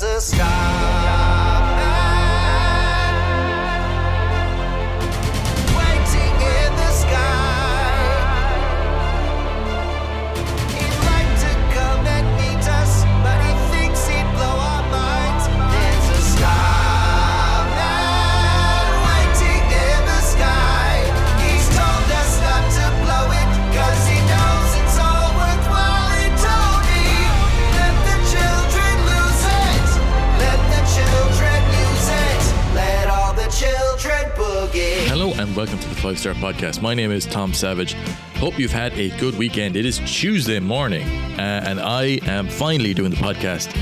there's a star. Welcome to the Five Star Podcast. My name is Tom Savage. Hope you've had a good weekend. It is Tuesday morning, uh, and I am finally doing the podcast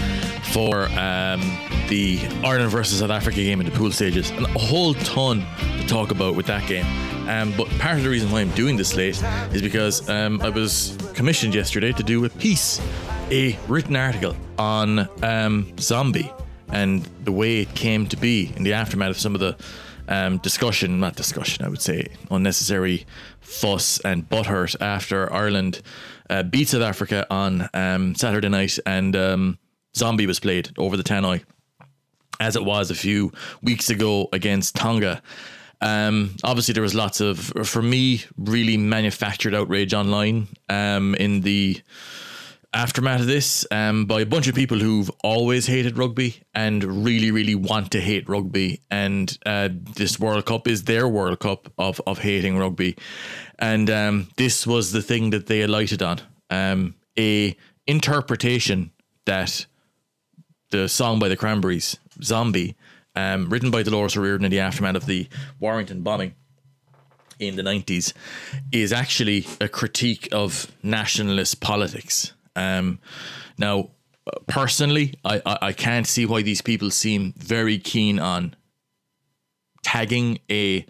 for um, the Ireland versus South Africa game in the pool stages, and a whole ton to talk about with that game. Um, but part of the reason why I'm doing this late is because um, I was commissioned yesterday to do a piece, a written article on um, Zombie and the way it came to be in the aftermath of some of the um, discussion, not discussion, I would say, unnecessary fuss and butthurt after Ireland uh, beat South Africa on um, Saturday night and um, Zombie was played over the Tannoy as it was a few weeks ago against Tonga. Um, obviously, there was lots of, for me, really manufactured outrage online um, in the aftermath of this um, by a bunch of people who've always hated rugby and really, really want to hate rugby. And uh, this World Cup is their World Cup of, of hating rugby. And um, this was the thing that they alighted on um, a interpretation that the song by the Cranberries, Zombie, um, written by Dolores O'Riordan in the aftermath of the Warrington bombing in the 90s, is actually a critique of nationalist politics. Um, now, personally, I, I, I can't see why these people seem very keen on tagging a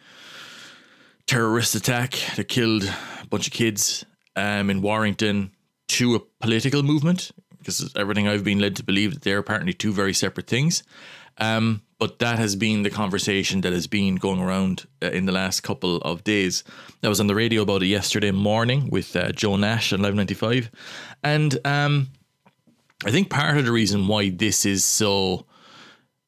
terrorist attack that killed a bunch of kids um, in Warrington to a political movement, because everything I've been led to believe that they're apparently two very separate things. Um, but that has been the conversation that has been going around uh, in the last couple of days. I was on the radio about it yesterday morning with uh, Joe Nash on Live 95. And um, I think part of the reason why this is so,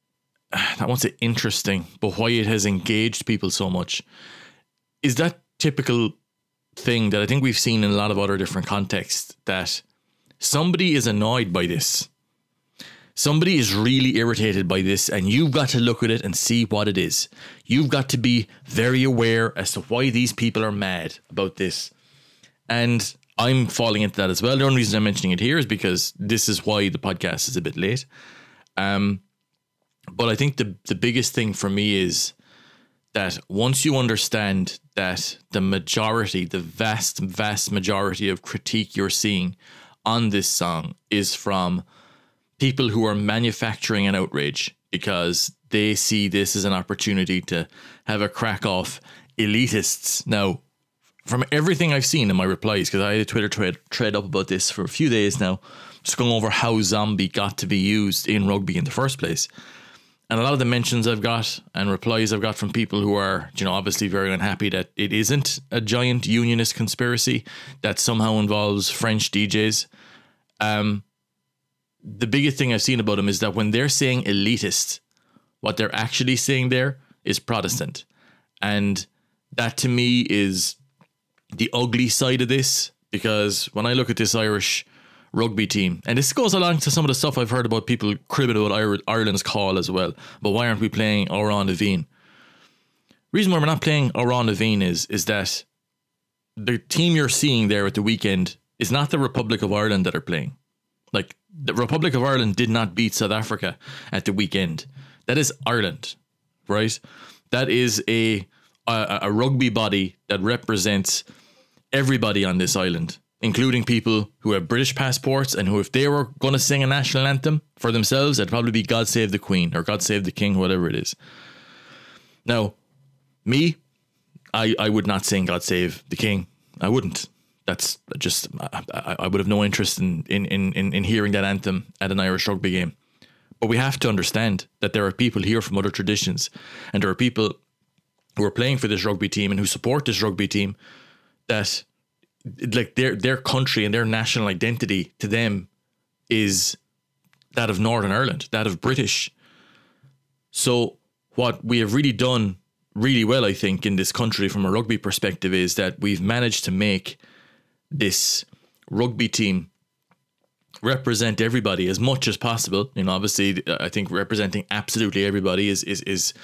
I won't say interesting, but why it has engaged people so much is that typical thing that I think we've seen in a lot of other different contexts that somebody is annoyed by this Somebody is really irritated by this, and you've got to look at it and see what it is. You've got to be very aware as to why these people are mad about this. And I'm falling into that as well. The only reason I'm mentioning it here is because this is why the podcast is a bit late. Um, but I think the the biggest thing for me is that once you understand that the majority, the vast, vast majority of critique you're seeing on this song is from people who are manufacturing an outrage because they see this as an opportunity to have a crack off elitists. Now, from everything I've seen in my replies, because I had a Twitter thread, thread up about this for a few days now, just going over how zombie got to be used in rugby in the first place. And a lot of the mentions I've got and replies I've got from people who are, you know, obviously very unhappy that it isn't a giant unionist conspiracy that somehow involves French DJs. Um, the biggest thing I've seen about them is that when they're saying elitist, what they're actually saying there is Protestant. And that to me is the ugly side of this because when I look at this Irish rugby team, and this goes along to some of the stuff I've heard about people cribbing about Ireland's call as well. But why aren't we playing na bhFiann? Reason why we're not playing na bhFiann is is that the team you're seeing there at the weekend is not the Republic of Ireland that are playing. Like the Republic of Ireland did not beat South Africa at the weekend. That is Ireland, right? That is a a, a rugby body that represents everybody on this island, including people who have British passports and who, if they were going to sing a national anthem for themselves, it'd probably be "God Save the Queen" or "God Save the King," whatever it is. Now, me, I I would not sing "God Save the King." I wouldn't that's just I, I would have no interest in, in in in hearing that anthem at an Irish rugby game. But we have to understand that there are people here from other traditions, and there are people who are playing for this rugby team and who support this rugby team that like their their country and their national identity to them is that of Northern Ireland, that of British. So, what we have really done really well, I think, in this country from a rugby perspective is that we've managed to make this rugby team represent everybody as much as possible. You know, obviously, I think representing absolutely everybody is is is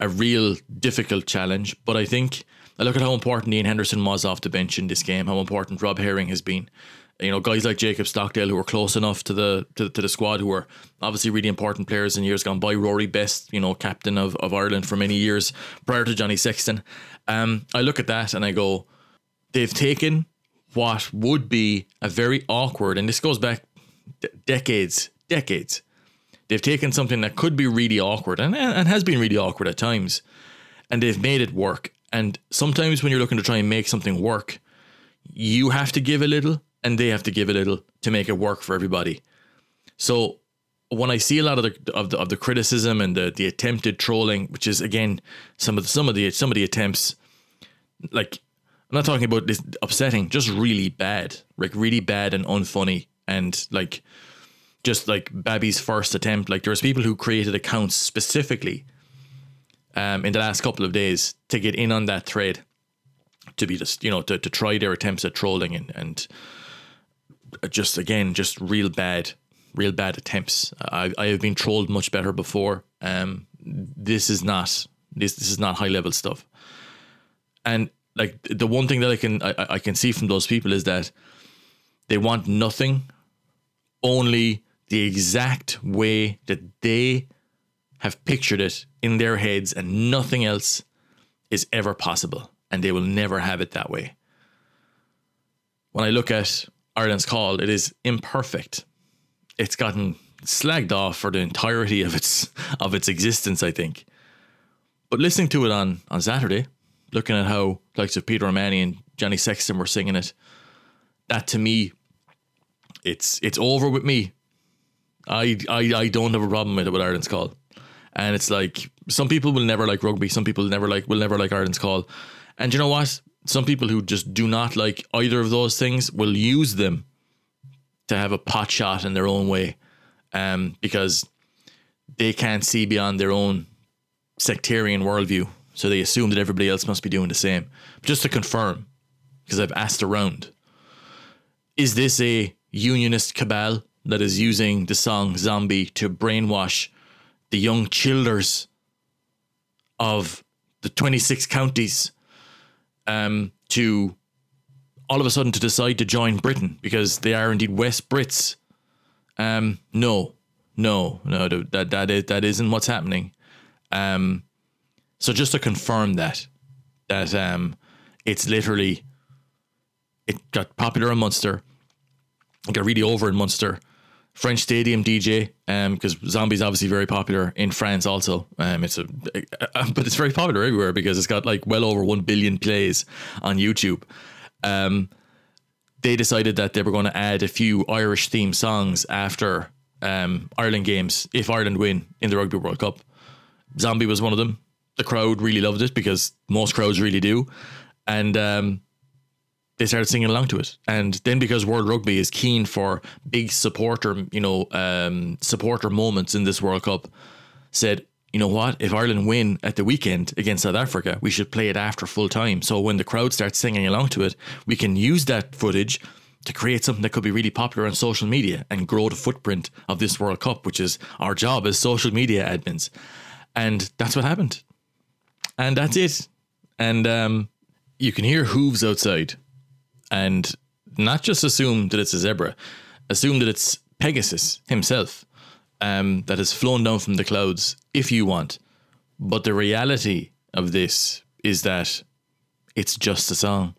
a real difficult challenge. But I think I look at how important Ian Henderson was off the bench in this game, how important Rob Herring has been. You know, guys like Jacob Stockdale who were close enough to the to, to the squad, who were obviously really important players in years gone by. Rory Best, you know, captain of, of Ireland for many years prior to Johnny Sexton. Um, I look at that and I go, they've taken what would be a very awkward, and this goes back d- decades, decades. They've taken something that could be really awkward and, and has been really awkward at times, and they've made it work. And sometimes when you're looking to try and make something work, you have to give a little and they have to give a little to make it work for everybody. So when I see a lot of the of the, of the criticism and the the attempted trolling, which is again some of the, some of the some of the attempts, like I'm not talking about this upsetting, just really bad, like really bad and unfunny, and like just like Babby's first attempt. Like there there's people who created accounts specifically um, in the last couple of days to get in on that thread, to be just you know to, to try their attempts at trolling and and just again just real bad, real bad attempts. I I have been trolled much better before. Um, this is not this this is not high level stuff, and like the one thing that I can I, I can see from those people is that they want nothing, only the exact way that they have pictured it in their heads, and nothing else is ever possible, and they will never have it that way. When I look at Ireland's call, it is imperfect. It's gotten slagged off for the entirety of its of its existence, I think. But listening to it on on Saturday, looking at how likes of Peter O'Mahony and Johnny Sexton were singing it, that to me, it's it's over with me. I I, I don't have a problem with it with Ireland's call, and it's like some people will never like rugby, some people never like will never like Ireland's call, and you know what? Some people who just do not like either of those things will use them to have a pot shot in their own way, um, because they can't see beyond their own sectarian worldview. So they assume that everybody else must be doing the same. But just to confirm, because I've asked around, is this a unionist cabal that is using the song Zombie to brainwash the young childers of the 26 counties um, to all of a sudden to decide to join Britain because they are indeed West Brits? Um, no, no, no, that that is that isn't what's happening. Um, so just to confirm that, that um, it's literally it got popular in Munster, it got really over in Munster. French Stadium DJ, um, because Zombie's obviously very popular in France also. Um, it's a, but it's very popular everywhere because it's got like well over one billion plays on YouTube. Um, they decided that they were going to add a few Irish theme songs after um, Ireland games if Ireland win in the Rugby World Cup. Zombie was one of them. The crowd really loved it because most crowds really do, and um, they started singing along to it. And then because World Rugby is keen for big supporter, you know, um, supporter moments in this World Cup, said, you know what? If Ireland win at the weekend against South Africa, we should play it after full time. So when the crowd starts singing along to it, we can use that footage to create something that could be really popular on social media and grow the footprint of this World Cup, which is our job as social media admins. And that's what happened. And that's it. And um, you can hear hooves outside. And not just assume that it's a zebra, assume that it's Pegasus himself um, that has flown down from the clouds if you want. But the reality of this is that it's just a song.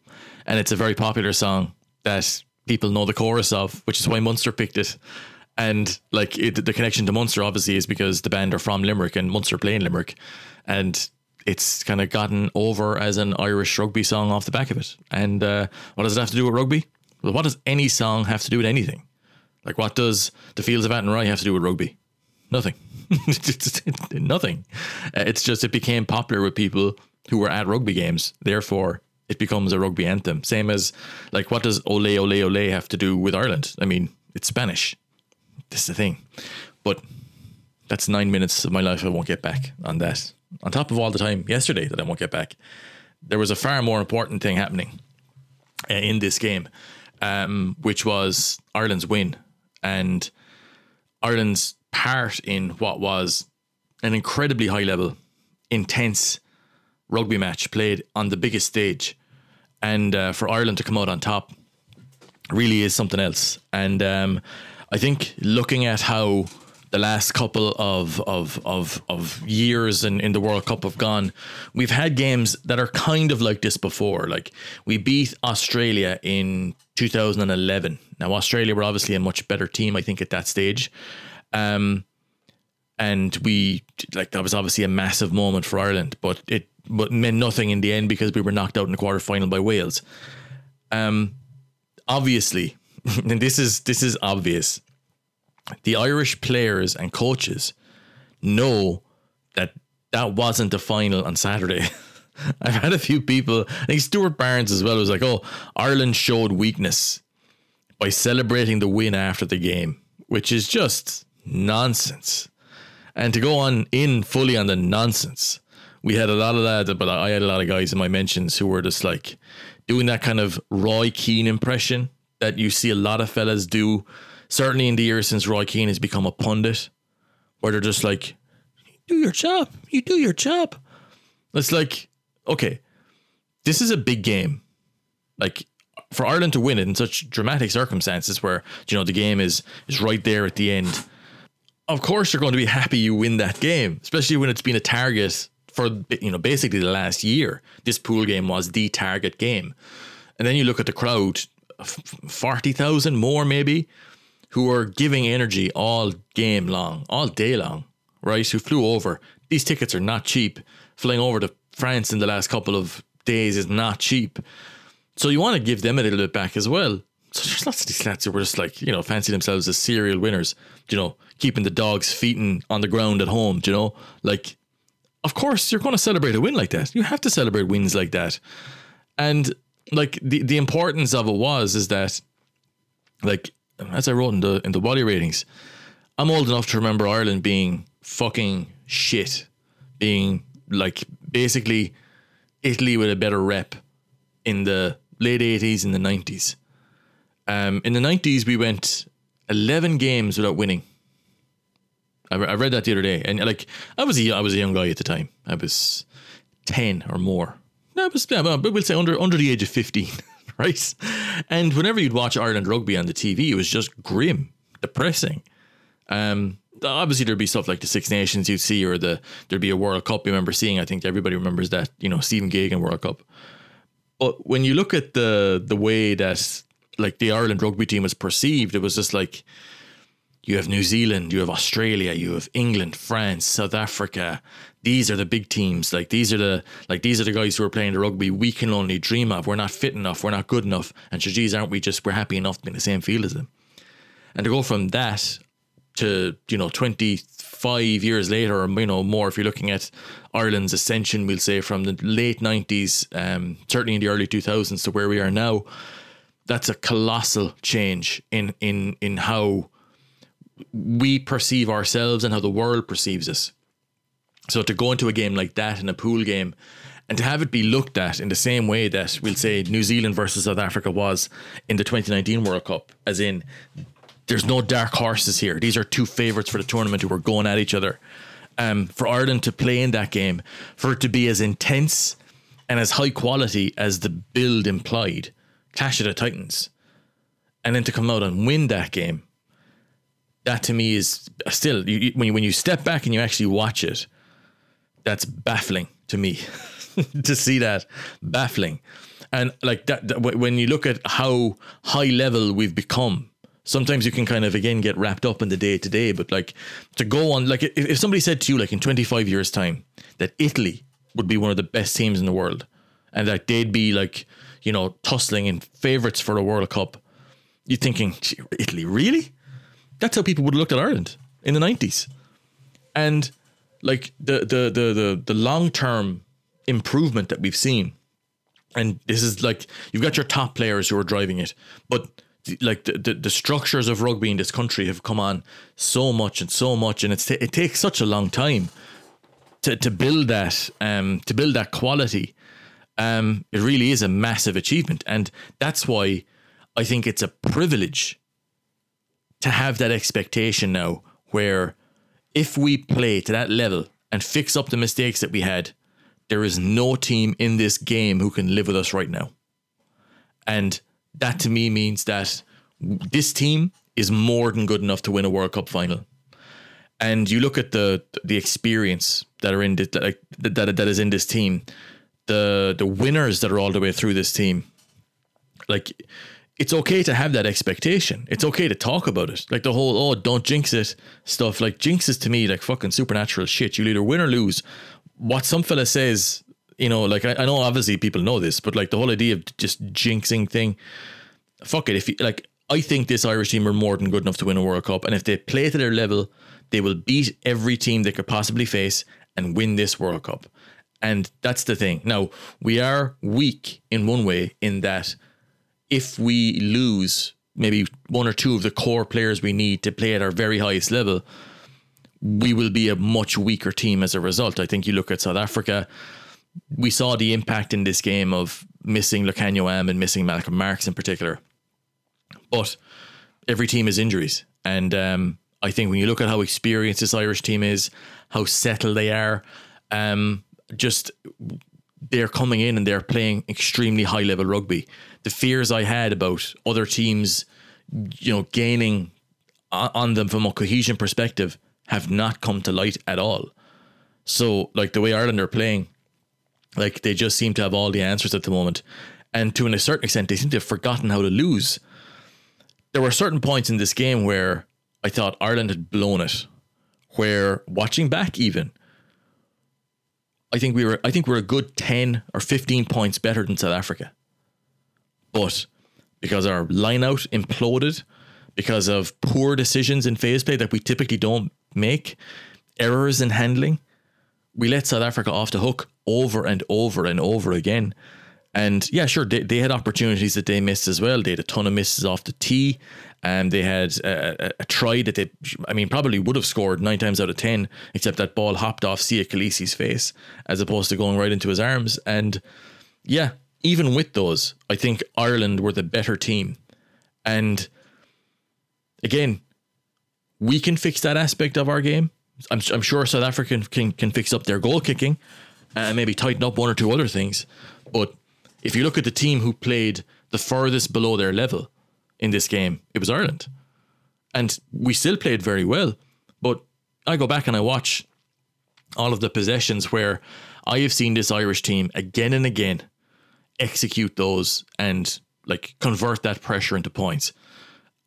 And it's a very popular song that people know the chorus of, which is why Munster picked it. And like it, the connection to Munster obviously is because the band are from Limerick and Munster play in Limerick. And it's kind of gotten over as an Irish rugby song off the back of it. And uh, what does it have to do with rugby? Well, what does any song have to do with anything? Like, what does the Fields of Athenry have to do with rugby? Nothing. Nothing. Uh, It's just it became popular with people who were at rugby games. Therefore, it becomes a rugby anthem. Same as, like, what does Ole Ole Ole have to do with Ireland? I mean, it's Spanish. This is the thing. But that's nine minutes of my life I won't get back on that. On top of all the time yesterday that I won't get back, there was a far more important thing happening uh, in this game, um, which was Ireland's win and Ireland's part in what was an incredibly high level, intense rugby match played on the biggest stage. And uh, for Ireland to come out on top really is something else. And um, I think looking at how the last couple of of of, of years in, in the World Cup have gone, we've had games that are kind of like this before. Like we beat Australia in 2011. Now Australia were obviously a much better team, I think, at that stage. Um, and we like that was obviously a massive moment for Ireland, but it but meant nothing in the end because we were knocked out in the quarterfinal by Wales. Um, obviously, and this is this is obvious. The Irish players and coaches know that that wasn't the final on Saturday. I've had a few people, I think Stuart Barnes as well was like, "Oh, Ireland showed weakness by celebrating the win after the game," which is just nonsense. And to go on in fully on the nonsense, we had a lot of that, but I had a lot of guys in my mentions who were just like doing that kind of Roy Keane impression that you see a lot of fellas do, certainly in the years since Roy Keane has become a pundit, where they're just like, do your job, you do your job. It's like, okay, this is a big game. Like for Ireland to win it in such dramatic circumstances where, you know, the game is is right there at the end. Of course you're going to be happy you win that game, especially when it's been a target for you know basically the last year. This pool game was the target game, and then you look at the crowd, forty thousand more maybe, who are giving energy all game long, all day long, right? Who flew over. These tickets are not cheap. Flying over to France in the last couple of days is not cheap. So you want to give them a little bit back as well. So there's lots of these lads who were just like, you know, fancy themselves as serial winners, you know, keeping the dogs feeding on the ground at home, you know, like of course you're going to celebrate a win like that. You have to celebrate wins like that. And like the the importance of it was is that like as I wrote in the in the body ratings, I'm old enough to remember Ireland being fucking shit, being like basically Italy with a better rep in the late 80s and the 90s. Um, in the 90s, we went 11 games without winning. I, I read that the other day, and like I was a I was a young guy at the time. I was ten or more. No, I was yeah, well, we'll say under under the age of fifteen, right? And whenever you'd watch Ireland rugby on the TV, it was just grim, depressing. Um, obviously there'd be stuff like the Six Nations you'd see, or the there'd be a World Cup. You remember seeing? I think everybody remembers that. You know, Stephen Gagan World Cup. But when you look at the the way that like the Ireland rugby team was perceived, it was just like you have New Zealand, you have Australia, you have England, France, South Africa. These are the big teams. Like these are the like these are the guys who are playing the rugby we can only dream of. We're not fit enough. We're not good enough. And so, geez, aren't we just we're happy enough to be in the same field as them? And to go from that to you know twenty five years later, or you know more, if you're looking at Ireland's ascension, we'll say from the late nineties, um, certainly in the early two thousands to where we are now. That's a colossal change in in in how we perceive ourselves and how the world perceives us. So to go into a game like that in a pool game and to have it be looked at in the same way that we'll say New Zealand versus South Africa was in the 2019 World Cup, as in there's no dark horses here. These are two favourites for the tournament who are going at each other. Um, for Ireland to play in that game, for it to be as intense and as high quality as the build implied, Clash of the Titans, and then to come out and win that game that to me is still you, you, when you when you step back and you actually watch it, that's baffling to me to see that baffling, and like that, that when you look at how high level we've become. Sometimes you can kind of again get wrapped up in the day to day, but like to go on, like if, if somebody said to you, like in 25 years' time, that Italy would be one of the best teams in the world and that they'd be like, you know, tussling in favourites for the World Cup, you're thinking, Italy, really? That's how people would have looked at Ireland in the nineties, and like the the the the, the long term improvement that we've seen, and this is like you've got your top players who are driving it, but like the, the the structures of rugby in this country have come on so much and so much, and it's ta- it takes such a long time to to build that um to build that quality. Um, it really is a massive achievement, and that's why I think it's a privilege to have that expectation now, where if we play to that level and fix up the mistakes that we had, there is no team in this game who can live with us right now. And that to me means that this team is more than good enough to win a World Cup final. And you look at the the experience that are in this, that, that that is in this team, the the winners that are all the way through this team. Like it's okay to have that expectation. It's okay to talk about it. Like the whole oh don't jinx it stuff. Like jinx is to me like fucking supernatural shit. You'll either win or lose. What some fella says, you know, like I, I know obviously people know this, but like the whole idea of just jinxing thing, fuck it. If you like, I think this Irish team are more than good enough to win a World Cup, and if they play to their level, they will beat every team they could possibly face and win this World Cup. And that's the thing. Now we are weak in one way in that if we lose maybe one or two of the core players we need to play at our very highest level, we will be a much weaker team as a result. I think you look at South Africa, we saw the impact in this game of missing Lukhanyo Am and missing Malcolm Marx in particular. But every team has injuries. And um, I think when you look at how experienced this Irish team is, how settled they are, um, just they're coming in and they're playing extremely high level rugby. The fears I had about other teams, you know, gaining on them from a cohesion perspective have not come to light at all. So, like the way Ireland are playing, like they just seem to have all the answers at the moment. And to a certain extent, they seem to have forgotten how to lose. There were certain points in this game where I thought Ireland had blown it. Where watching back, even, I think we were I think we're a good 10 or 15 points better than South Africa. But because our line out imploded, because of poor decisions in phase play that we typically don't make, errors in handling, we let South Africa off the hook over and over and over again. And yeah, sure, they, they had opportunities that they missed as well. They had a ton of misses off the tee. And they had a, a, try that they, I mean, probably would have scored nine times out of 10, except that ball hopped off Siya Kolisi's face as opposed to going right into his arms. And yeah, even with those, I think Ireland were the better team. And again, we can fix that aspect of our game. I'm, I'm sure South Africa can, can, can fix up their goal kicking uh, and maybe tighten up one or two other things. But if you look at the team who played the furthest below their level in this game, it was Ireland. And we still played very well. But I go back and I watch all of the possessions where I have seen this Irish team again and again execute those and like convert that pressure into points.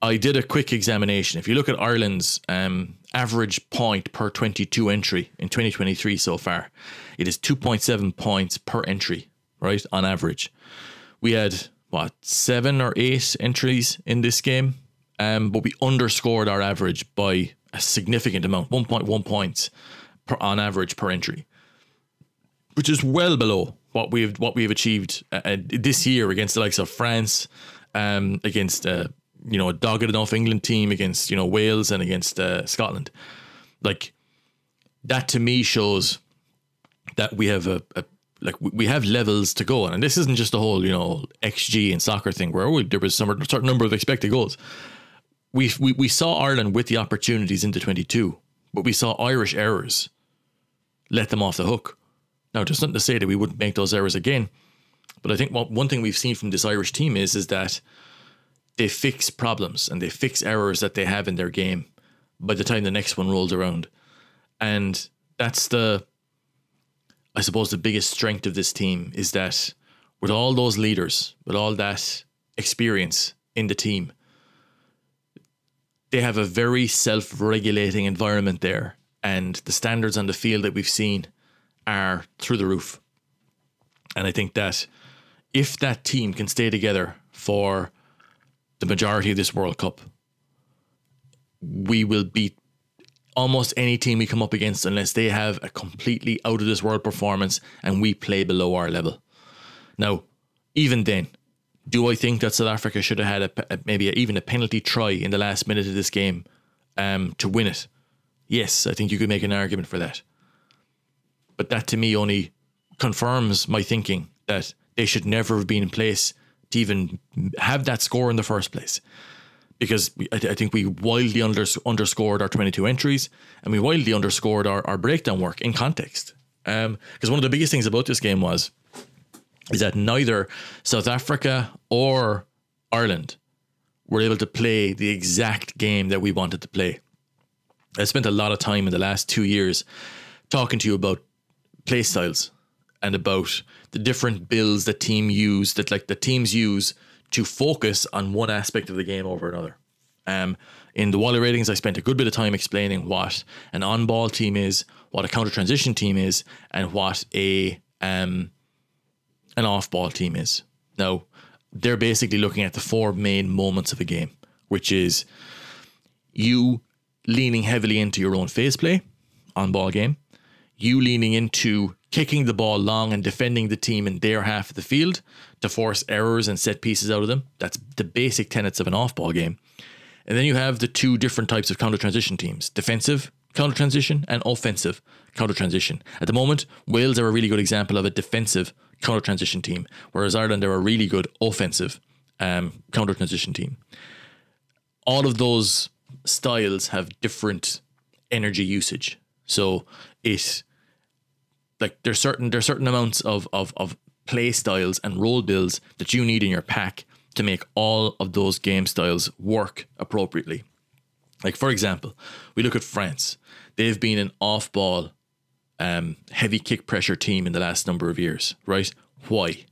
I did a quick examination. If you look at Ireland's um, average point per 22 entry in 2023 so far, it is 2.7 points per entry, right? On average. We had, what, seven or eight entries in this game, um, but we underscored our average by a significant amount 1.1 points per, on average per entry, which is well below what we've what we've achieved uh, uh, this year against the likes of France, um, against uh, you know a dogged enough England team, against you know Wales and against uh, Scotland. Like that to me shows that we have a, a like we- have levels to go on, and this isn't just the whole you know XG and soccer thing where we, there was some a certain number of expected goals. We, we we saw Ireland with the opportunities into twenty two, but we saw Irish errors let them off the hook. Now, there's nothing to say that we wouldn't make those errors again, but I think what, one thing we've seen from this Irish team is is that they fix problems and they fix errors that they have in their game by the time the next one rolls around, and that's the I suppose the biggest strength of this team is that with all those leaders, with all that experience in the team, they have a very self regulating environment there. And the standards on the field that we've seen are through the roof. And I think that if that team can stay together for the majority of this World Cup, we will beat almost any team we come up against unless they have a completely out of this world performance and we play below our level. Now, even then, Do I think that South Africa should have had a, pe- maybe even a penalty try in the last minute of this game um, to win it? Yes, I think you could make an argument for that. But that to me only confirms my thinking that they should never have been in place to even have that score in the first place. Because we, I, I think we wildly under, underscored our 22 entries and we wildly underscored our, our breakdown work in context. Um, because one of the biggest things about this game was is that neither South Africa or Ireland were able to play the exact game that we wanted to play. I spent a lot of time in the last two years talking to you about play styles and about the different builds that team use that like the teams use to focus on one aspect of the game over another. Um, in the Wally ratings, I spent a good bit of time explaining what an on-ball team is, what a counter transition team is, and what a um, an off-ball team is. Now, they're basically looking at the four main moments of a game, which is you leaning heavily into your own phase play on ball game, you leaning into kicking the ball long and defending the team in their half of the field to force errors and set pieces out of them. That's the basic tenets of an off ball game. And then you have the two different types of counter transition teams defensive counter transition and offensive counter transition. At the moment, Wales are a really good example of a defensive counter transition team, whereas Ireland are a really good offensive um, counter transition team. All of those styles have different energy usage. So it like there's certain there's certain amounts of of of play styles and role builds that you need in your pack to make all of those game styles work appropriately. Like for example, we look at France. They've been an off-ball, um, heavy kick pressure team in the last number of years, right? Why?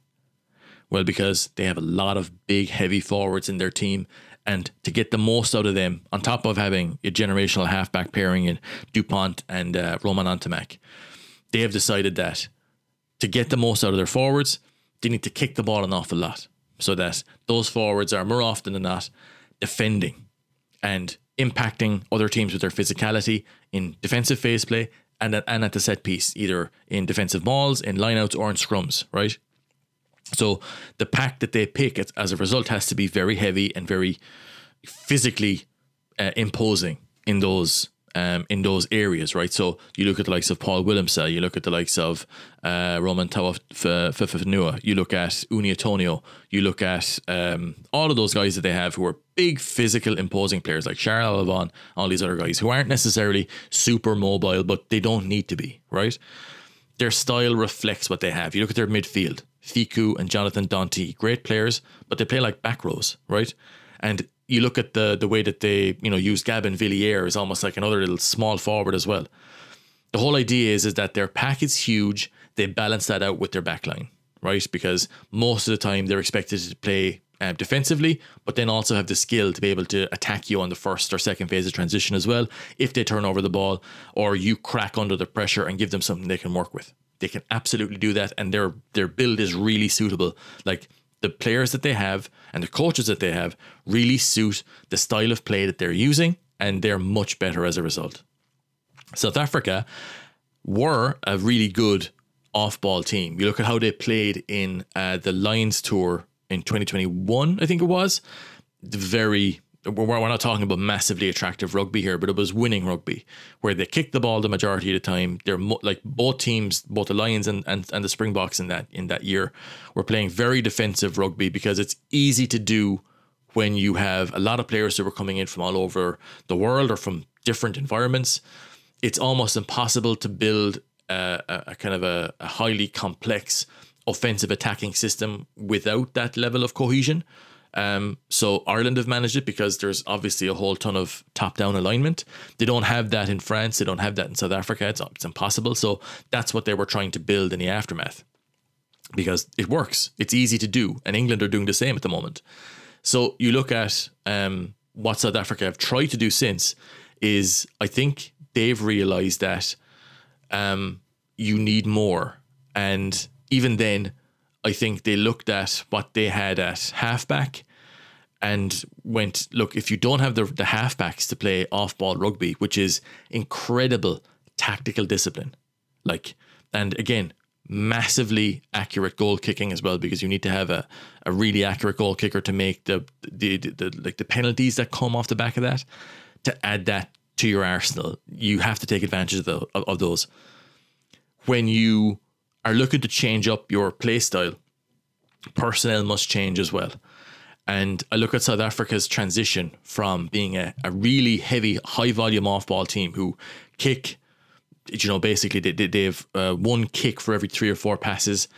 Well, because they have a lot of big, heavy forwards in their team, and to get the most out of them, on top of having a generational halfback pairing in Dupont and uh, Romain Ntamack, they have decided that to get the most out of their forwards, they need to kick the ball an awful lot so that those forwards are more often than not defending and impacting other teams with their physicality in defensive phase play and at, and at the set piece, either in defensive balls, in lineouts, or in scrums, right? So the pack that they pick as- a result has to be very heavy and very physically uh, imposing in those um, in those areas, right? So you look at the likes of Paul Willemse, you look at the likes of uh, Romain Taofifénua, you look at Uini Atonio, you look at um, all of those guys that they have who are big physical imposing players like Charles Ollivon, all these other guys who aren't necessarily super mobile, but they don't need to be, right? Their style reflects what they have. You look at their midfield, Fickou and Jonathan Danty, great players, but they play like back rows, right? And you look at the the way that they, you know, use Gabin Villière is almost like another little small forward as well. The whole idea is is that their pack is huge. They balance that out with their backline, right? Because most of the time they're expected to play uh, defensively, but then also have the skill to be able to attack you on the first or second phase of transition as well. If they turn over the ball or you crack under the pressure and give them something they can work with, they can absolutely do that, and their their build is really suitable. Like the players that they have and the coaches that they have really suit the style of play that they're using, and they're much better as a result. South Africa were a really good off-ball team. You look at how they played in uh, the Lions tour in 2021, I think it was. Very we're, not talking about massively attractive rugby here, but it was winning rugby where they kicked the ball the majority of the time. They're mo- like both teams, both the Lions and, and, and the Springboks in that in that year were playing very defensive rugby because it's easy to do when you have a lot of players who are coming in from all over the world or from different environments. It's almost impossible to build a, a, a kind of a, a highly complex offensive attacking system without that level of cohesion. Um, so Ireland have managed it because there's obviously a whole ton of top-down alignment. They don't have that in France. They don't have that in South Africa. It's, it's impossible. So that's what they were trying to build in the aftermath because it works. It's easy to do, and England are doing the same at the moment. So you look at um, what South Africa have tried to do since is I think they've realized that um, you need more, and even then, I think they looked at what they had at halfback and went, look, if you don't have the, the halfbacks to play off ball rugby, which is incredible tactical discipline, like, and again, massively accurate goal kicking as well because you need to have a, a really accurate goal kicker to make the the, the the like the penalties that come off the back of that. To add that to your arsenal you have to take advantage of, the, of, of those. When you are looking to change up your play style personnel must change as well. And I look at South Africa's transition from being a, a really heavy, high volume off ball team who kick you know, basically they, they, have uh, one kick for every three or four passes,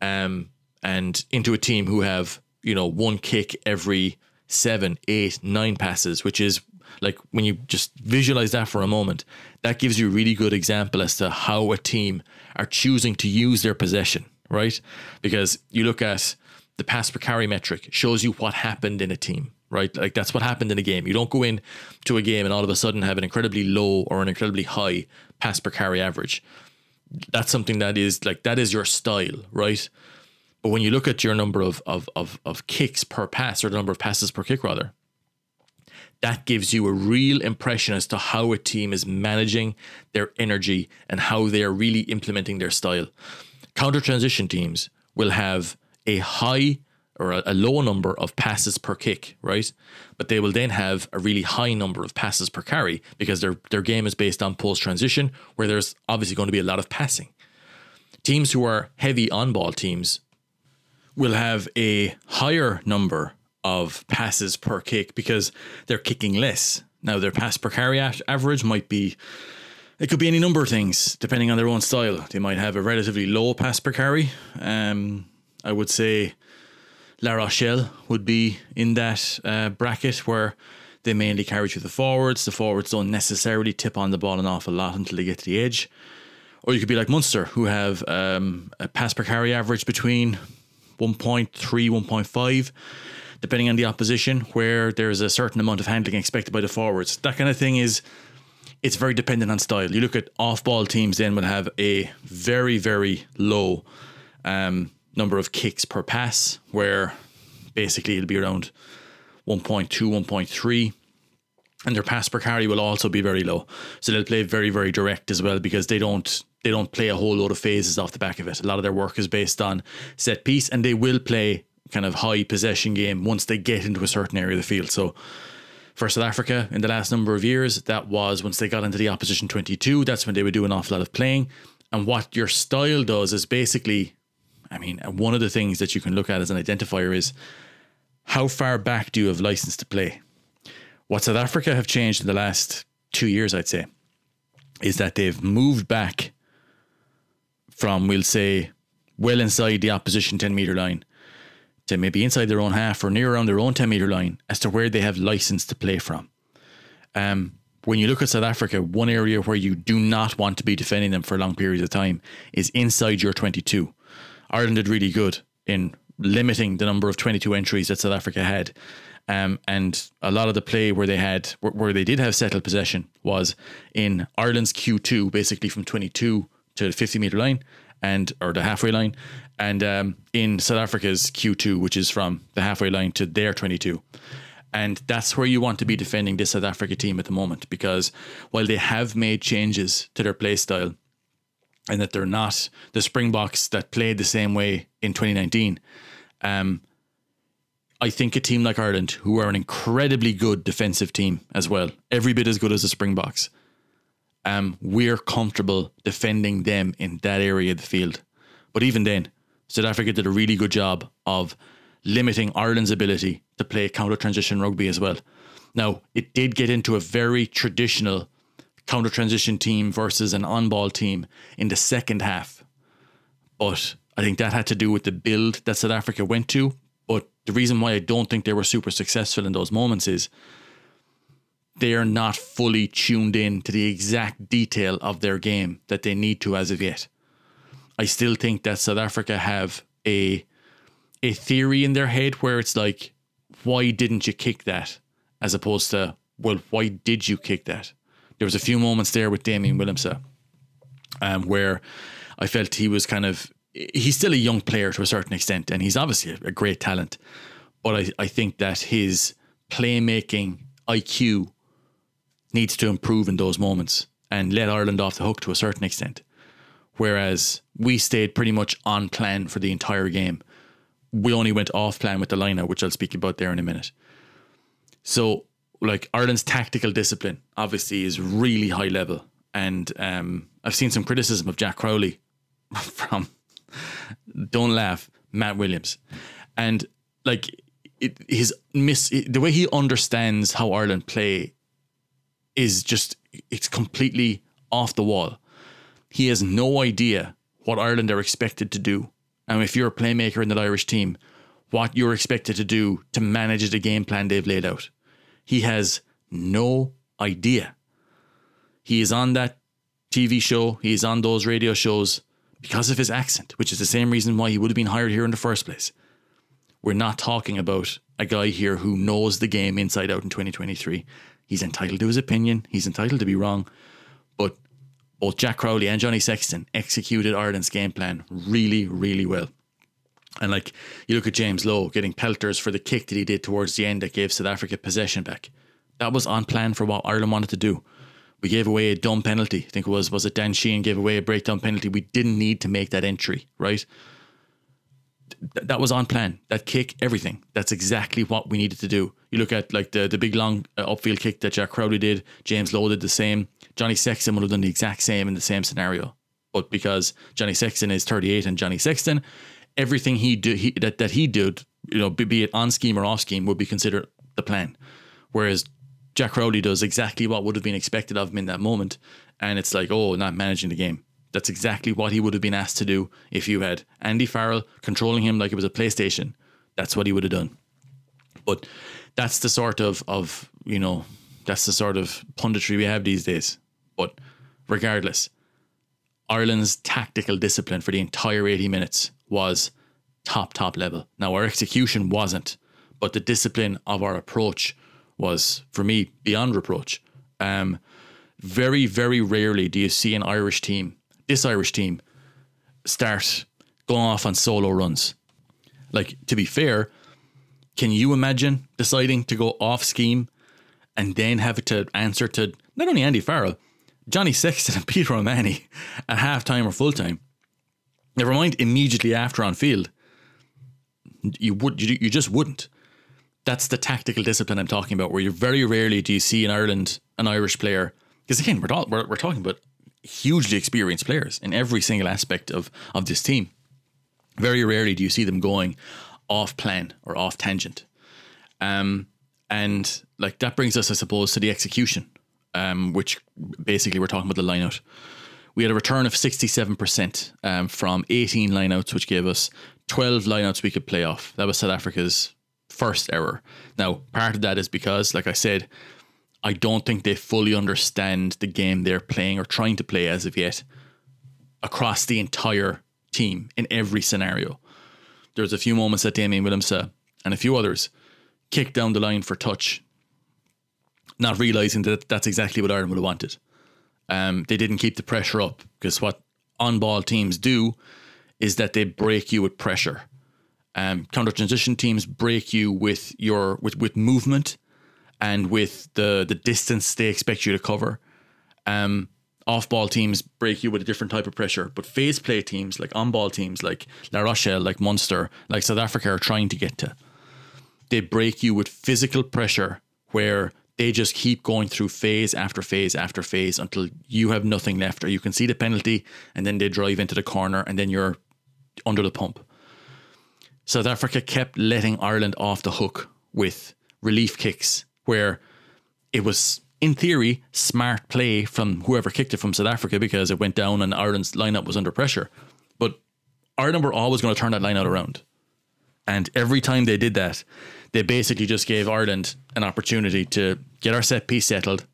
um, and into a team who have you know one kick every seven, eight, nine passes, which is like when you just visualize that for a moment, that gives you a really good example as to how a team are choosing to use their possession, right? Because you look at the pass per carry metric, shows you what happened in a team right? Like that's what happened in a game. You don't go in to a game and all of a sudden have an incredibly low or an incredibly high pass per carry average. That's something that is like that is your style, right? But when you look at your number of of of, of kicks per pass or the number of passes per kick rather, that gives you a real impression as to how a team is managing their energy and how they are really implementing their style. Counter transition teams will have a high or a, low number of passes per kick, right? But they will then have a really high number of passes per carry because their their game is based on post transition, where there's obviously going to be a lot of passing. Teams who are heavy on ball teams will have a higher number of passes per kick because they're kicking less. Now their pass per carry average might be it could be any number of things depending on their own style. They might have a relatively low pass per carry. Um, I would say La Rochelle would be in that uh, bracket where they mainly carry through the forwards. The forwards don't necessarily tip on the ball an awful lot until they get to the edge. Or you could be like Munster, who have um, a pass per carry average between 1.3, 1.5, depending on the opposition, where there's a certain amount of handling expected by the forwards. That kind of thing is, it's very dependent on style. You look at off ball teams, then will have a very, very low um, number of kicks per pass, where basically it'll be around 1.2, 1.3. And their pass per carry will also be very low. So they'll play very, very direct as well because they don't they don't play a whole load of phases off the back of it. A lot of their work is based on set piece and they will play kind of high possession game once they get into a certain area of the field. So for South Africa in the last number of years, that was once they got into the opposition 22, that's when they would do an awful lot of playing. And what your style does is basically I mean, one of the things that you can look at as an identifier is how far back do you have license to play? What South Africa have changed in the last two years, I'd say, is that they've moved back from, we'll say, well inside the opposition 10 metre line to maybe inside their own half or near around their own 10 metre line as to where they have license to play from. Um, when you look at South Africa, one area where you do not want to be defending them for long periods of time is inside your 22. Ireland did really good in limiting the number of 22 entries that South Africa had. Um, and a lot of the play where they had where they did have settled possession was in Ireland's Q2, basically from 22 to the 50 meter line and or the halfway line, and um, in South Africa's Q2, which is from the halfway line to their 22. And that's where you want to be defending this South Africa team at the moment because while they have made changes to their play style, and that they're not the Springboks that played the same way in 2019. Um, I think a team like Ireland, who are an incredibly good defensive team as well, every bit as good as the Springboks, um, we're comfortable defending them in that area of the field. But even then, South Africa did a really good job of limiting Ireland's ability to play counter transition rugby as well. Now, it did get into a very traditional counter transition team versus an on ball team in the second half. But I think that had to do with the build that South Africa went to. But the reason why I don't think they were super successful in those moments is they are not fully tuned in to the exact detail of their game that they need to as of yet. I still think that South Africa have a a theory in their head where it's like, why didn't you kick that? As opposed to, well, why did you kick that? there was a few moments there with Damian Willemse um, where I felt he was kind of he's still a young player to a certain extent, and he's obviously a, great talent. But I, I think that his playmaking IQ needs to improve in those moments and let Ireland off the hook to a certain extent. whereas we stayed pretty much on plan for the entire game. We only went off plan with the lineup, which I'll speak about there in a minute. So, like Ireland's tactical discipline obviously is really high level, and um, I've seen some criticism of Jack Crowley from don't laugh Matt Williams, and like it, his miss the way he understands how Ireland play is just it's completely off the wall. He has no idea what Ireland are expected to do. And if you're a playmaker in that Irish team, what you're expected to do to manage the game plan they've laid out. He has no idea. He is on that TV show, he is on those radio shows because of his accent, which is the same reason why he would have been hired here in the first place. We're not talking about a guy here who knows the game inside out in 2023. He's entitled to his opinion, he's entitled to be wrong, but both Jack Crowley and Johnny Sexton executed Ireland's game plan really, really well. And like you look at James Lowe getting pelters for the kick that he did towards the end that gave South Africa possession back. That was on plan for what Ireland wanted to do. We gave away a dumb penalty. I think it was was it Dan Sheehan gave away a breakdown penalty. We didn't need to make that entry, right? Th- that was on plan. That kick, everything. That's exactly what we needed to do. You look at like the the big long uh, upfield kick that Jack Crowley did. James Lowe did the same. Johnny Sexton would have done the exact same in the same scenario. But because Johnny Sexton is 38 and Johnny Sexton, everything he do he, that that he did, you know, be, be it on scheme or off scheme, would be considered the plan. Whereas Jack Crowley does exactly what would have been expected of him in that moment, and it's like, oh, not managing the game. That's exactly what he would have been asked to do if you had Andy Farrell controlling him like it was a PlayStation. That's what he would have done. But that's the sort of of you know that's the sort of punditry we have these days. But regardless, Ireland's tactical discipline for the entire 80 minutes was top, top level. Now, our execution wasn't, but the discipline of our approach was, for me, beyond reproach. Um, very, very rarely do you see an Irish team, this Irish team, start going off on solo runs. Like, to be fair, can you imagine deciding to go off scheme and then have to answer to not only Andy Farrell, Johnny Sexton and Peter O'Mahony at halftime or full time? Never mind immediately after on field. You would you, you just wouldn't. That's the tactical discipline I'm talking about, where you very rarely do you see in Ireland an Irish player. Because again, we're, all, we're we're talking about hugely experienced players in every single aspect of of this team. Very rarely do you see them going off plan or off tangent. Um, and like that brings us, I suppose, to the execution, um, which basically we're talking about the lineout. We had a return of 67% um, from 18 lineouts, which gave us 12 lineouts we could play off. That was South Africa's first error. Now, part of that is because, like I said, I don't think they fully understand the game they're playing or trying to play as of yet across the entire team in every scenario. There's a few moments that Damian Willemse and a few others kicked down the line for touch, not realizing that that's exactly what Ireland would have wanted. Um, they didn't keep the pressure up because what on ball teams do is that they break you with pressure. Um, counter transition teams break you with your with with movement and with the the distance they expect you to cover. Um, off ball teams break you with a different type of pressure, but phase play teams like on ball teams like La Rochelle, like Munster, like South Africa are trying to get to. They break you with physical pressure where they just keep going through phase after phase after phase until you have nothing left, or you can see the penalty and then they drive into the corner and then you're under the pump. South Africa kept letting Ireland off the hook with relief kicks where it was in theory smart play from whoever kicked it from South Africa because it went down and Ireland's lineup was under pressure. But Ireland were always going to turn that line out around. And every time they did that, they basically just gave Ireland an opportunity to get our set piece settled,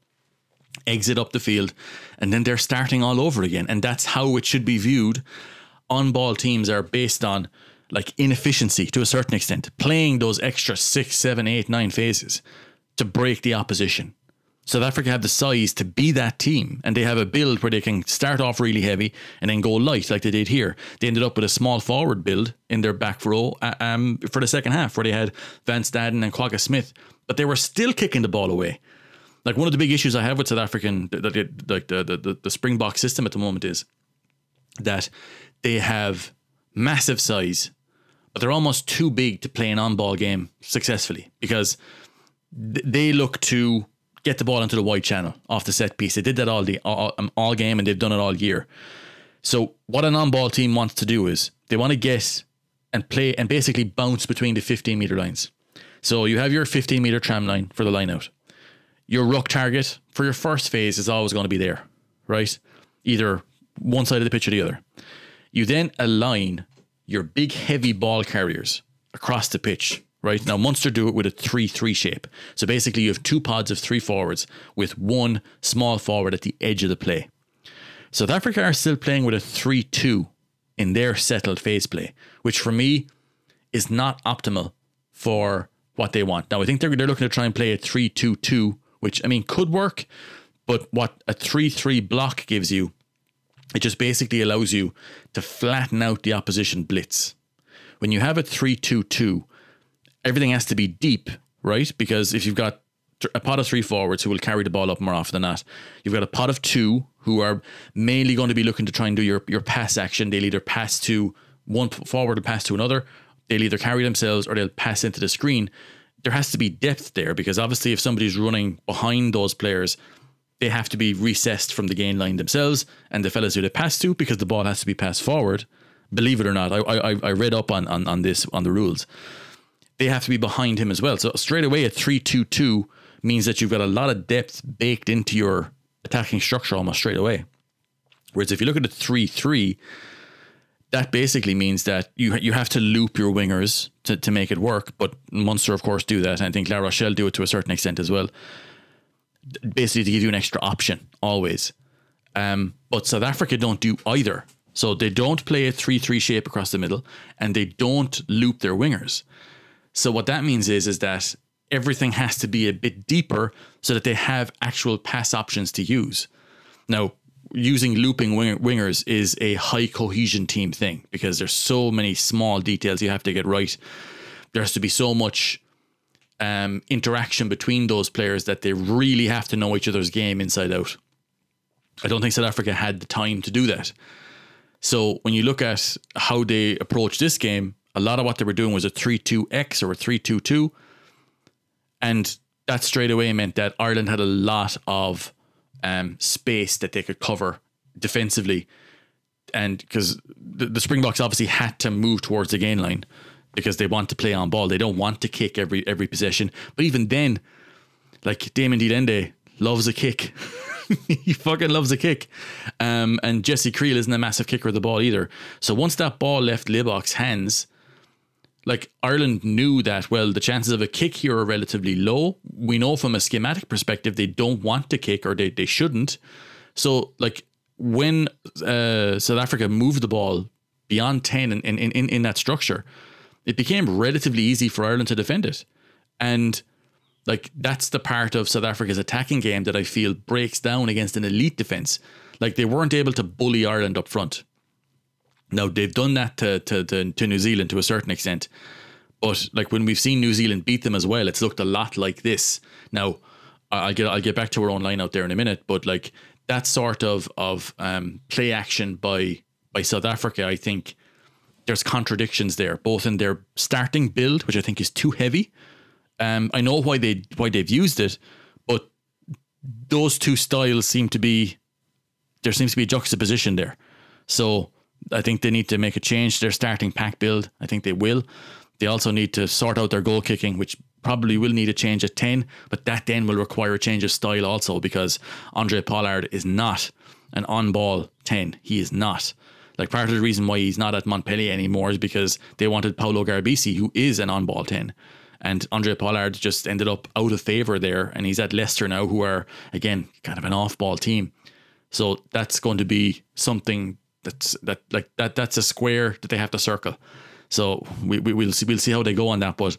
exit up the field, and then they're starting all over again. And that's how it should be viewed. On ball teams are based on like inefficiency to a certain extent, playing those extra six, seven, eight, nine phases to break the opposition. South Africa have the size to be that team, and they have a build where they can start off really heavy and then go light like they did here. They ended up with a small forward build in their back row uh, um, for the second half, where they had Van Staden and Kwagga Smith, but they were still kicking the ball away. Like one of the big issues I have with South African, like the, the, the, the Springbok system at the moment is that they have massive size, but they're almost too big to play an on-ball game successfully because they look to get the ball into the wide channel off the set piece. They did that all the all, um, all game, and they've done it all year. So what an on-ball team wants to do is they want to get and play and basically bounce between the 15 meter lines. So you have your 15 meter tram line for the line out. Your ruck target for your first phase is always going to be there, right? Either one side of the pitch or the other. You then align your big heavy ball carriers across the pitch, right? Now Munster do it with a 3-3 shape. So basically you have two pods of three forwards with one small forward at the edge of the play. South Africa are still playing with a 3 2 in their settled phase play, which for me is not optimal for what they want. Now, I think they're, they're looking to try and play a 3 2 2, which I mean could work, but what a 3 3 block gives you, it just basically allows you to flatten out the opposition blitz. When you have a 3 2 2, everything has to be deep, right? Because if you've got a pot of three forwards who will carry the ball up more often than not. You've got a pot of two who are mainly going to be looking to try and do your, your pass action. They'll either pass to one forward or pass to another. They'll either carry themselves or they'll pass into the screen. There has to be depth there because obviously, if somebody's running behind those players, they have to be recessed from the gain line themselves, and the fellas who they pass to because the ball has to be passed forward. Believe it or not, I I, I read up on, on on this on the rules. They have to be behind him as well. So straight away, a three-two-two means that you've got a lot of depth baked into your attacking structure almost straight away. Whereas if you look at a 3 3, that basically means that you you have to loop your wingers to, to make it work. But Munster, of course, do that. And I think La Rochelle do it to a certain extent as well. Basically, to give you an extra option always. Um, but South Africa don't do either. So they don't play a 3 3 shape across the middle and they don't loop their wingers. So what that means is, is that everything has to be a bit deeper so that they have actual pass options to use. Now, using looping wingers is a high cohesion team thing because there's so many small details you have to get right. There has to be so much um, interaction between those players that they really have to know each other's game inside out. I don't think South Africa had the time to do that. So when you look at how they approach this game, a lot of what they were doing was a 3-2-X or a 3-2-2 and that straight away meant that Ireland had a lot of um, space that they could cover defensively. And because the, the Springboks obviously had to move towards the gain line because they want to play on ball. They don't want to kick every every possession. But even then, like Damian de Allende loves a kick. he fucking loves a kick. Um, and Jesse Kriel isn't a massive kicker of the ball either. So once that ball left Libbok's hands, like Ireland knew that well the chances of a kick here are relatively low. We know from a schematic perspective they don't want to kick or they, they shouldn't. So like when uh, South Africa moved the ball beyond 10 in, in, in, in that structure, it became relatively easy for Ireland to defend it. And like that's the part of South Africa's attacking game that I feel breaks down against an elite defense. Like they weren't able to bully Ireland up front. Now they've done that to, to to to New Zealand to a certain extent, but like when we've seen New Zealand beat them as well, it's looked a lot like this. Now I'll get I'll get back to our own line out there in a minute, but like that sort of of um, play action by by South Africa, I think there's contradictions there, both in their starting build, which I think is too heavy. Um, I know why they why they've used it, but those two styles seem to be there seems to be a juxtaposition there. So I think they need to make a change to their starting pack build. I think they will. They also need to sort out their goal kicking, which probably will need a change at 10, but that then will require a change of style also because Handré Pollard is not an on ball 10. He is not. Like part of the reason why he's not at Montpellier anymore is because they wanted Paolo Garbisi, who is an on ball 10. And Handré Pollard just ended up out of favour there, and he's at Leicester now, who are, again, kind of an off ball team. So that's going to be something that's that like that that's a square that they have to circle. So we, we will see we'll see how they go on that. But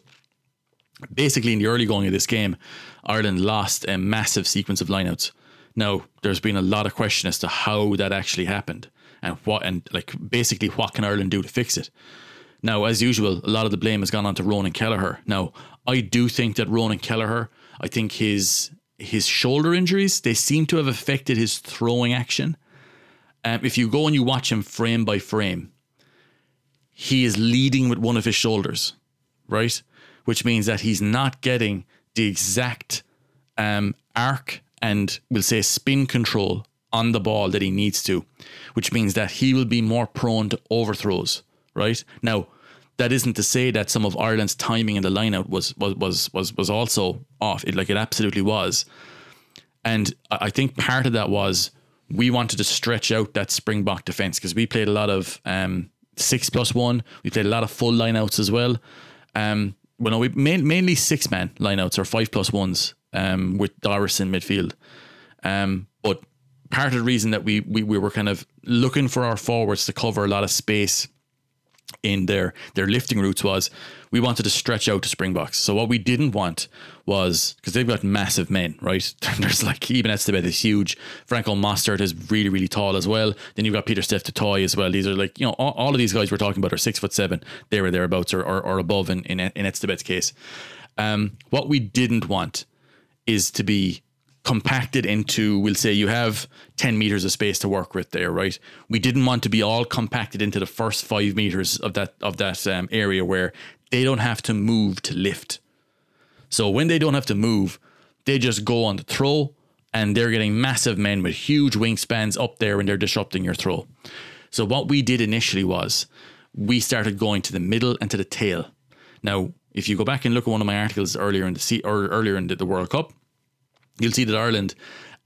basically in the early going of this game, Ireland lost a massive sequence of lineouts. Now there's been a lot of question as to how that actually happened and what and like basically what can Ireland do to fix it. Now, as usual, a lot of the blame has gone on to Ronan Kelleher. Now, I do think that Ronan Kelleher, I think his his shoulder injuries, they seem to have affected his throwing action. Um, if you go and you watch him frame by frame, he is leading with one of his shoulders, right? Which means that he's not getting the exact um, arc and we'll say spin control on the ball that he needs to, which means that he will be more prone to overthrows, right? Now, that isn't to say that some of Ireland's timing in the lineout was was was was was also off. It like it absolutely was. And I I think part of that was we wanted to stretch out that Springbok defense because we played a lot of um, six plus one. We played a lot of full lineouts as well. Um, well, no, we main, mainly six man lineouts or five plus ones um, with Doris in midfield. Um, but part of the reason that we, we we were kind of looking for our forwards to cover a lot of space in their their lifting routes was we wanted to stretch out to Springboks. So what we didn't want was because they've got massive men, right? There's like even Etzebeth is huge. Franco Mostert is really really tall as well. Then you've got Pieter-Steph du Toit as well. These are like you know all, all of these guys we're talking about are six foot seven, there or thereabouts, or or, or above in in, in case. Um, what we didn't want is to be compacted into we'll say you have 10 meters of space to work with there right we didn't want to be all compacted into the first five meters of that of that um, area where they don't have to move to lift so when they don't have to move they just go on the throw and they're getting massive men with huge wingspans up there and they're disrupting your throw. So what we did initially was we started going to the middle and to the tail. Now if you go back and look at one of my articles earlier in the se- or earlier in the, the World Cup you'll see that Ireland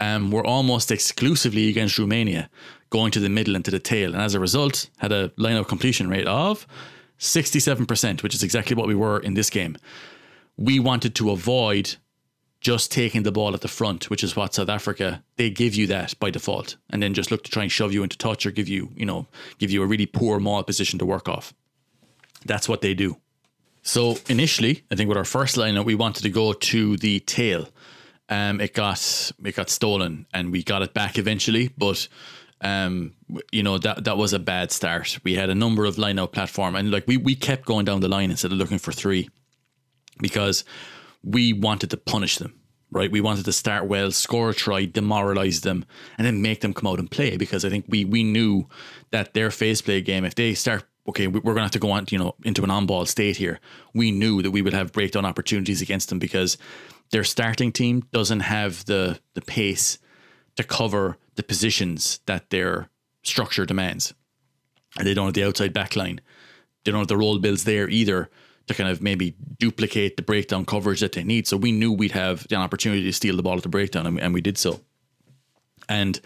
um, were almost exclusively against Romania, going to the middle and to the tail, and as a result, had a line of completion rate of 67%, which is exactly what we were in this game. We wanted to avoid just taking the ball at the front, which is what South Africa they give you that by default, and then just look to try and shove you into touch or give you, you know, give you a really poor maul position to work off. That's what they do. So initially, I think with our first lineup, we wanted to go to the tail. Um, it got it got stolen, and we got it back eventually. But um, you know that that was a bad start. We had a number of line platform, and like we we kept going down the line instead of looking for three, because we wanted to punish them. Right, we wanted to start well, score a try, demoralize them, and then make them come out and play. Because I think we we knew that their phase play game, if they start okay, we- we're going to have to go on, you know, into an on-ball state here. We knew that we would have breakdown opportunities against them because their starting team doesn't have the the pace to cover the positions that their structure demands, and they don't have the outside back line. They don't have the role builds there either to kind of maybe duplicate the breakdown coverage that they need. So we knew we'd have an opportunity to steal the ball at the breakdown, and, and we did so. And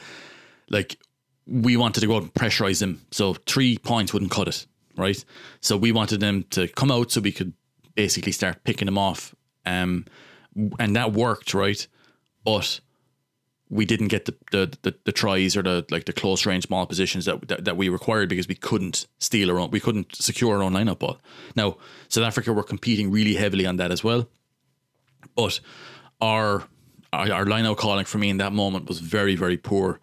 like we wanted to go out and pressurize them. So three points wouldn't cut it, right? So we wanted them to come out so we could basically start picking them off. Um, and that worked, right? But we didn't get the, the the, the tries or the like the close range ball positions that, that that we required because we couldn't steal our own, we couldn't secure our own lineup ball. Now South Africa were competing really heavily on that as well, but our our, our lineup calling for me in that moment was very very poor.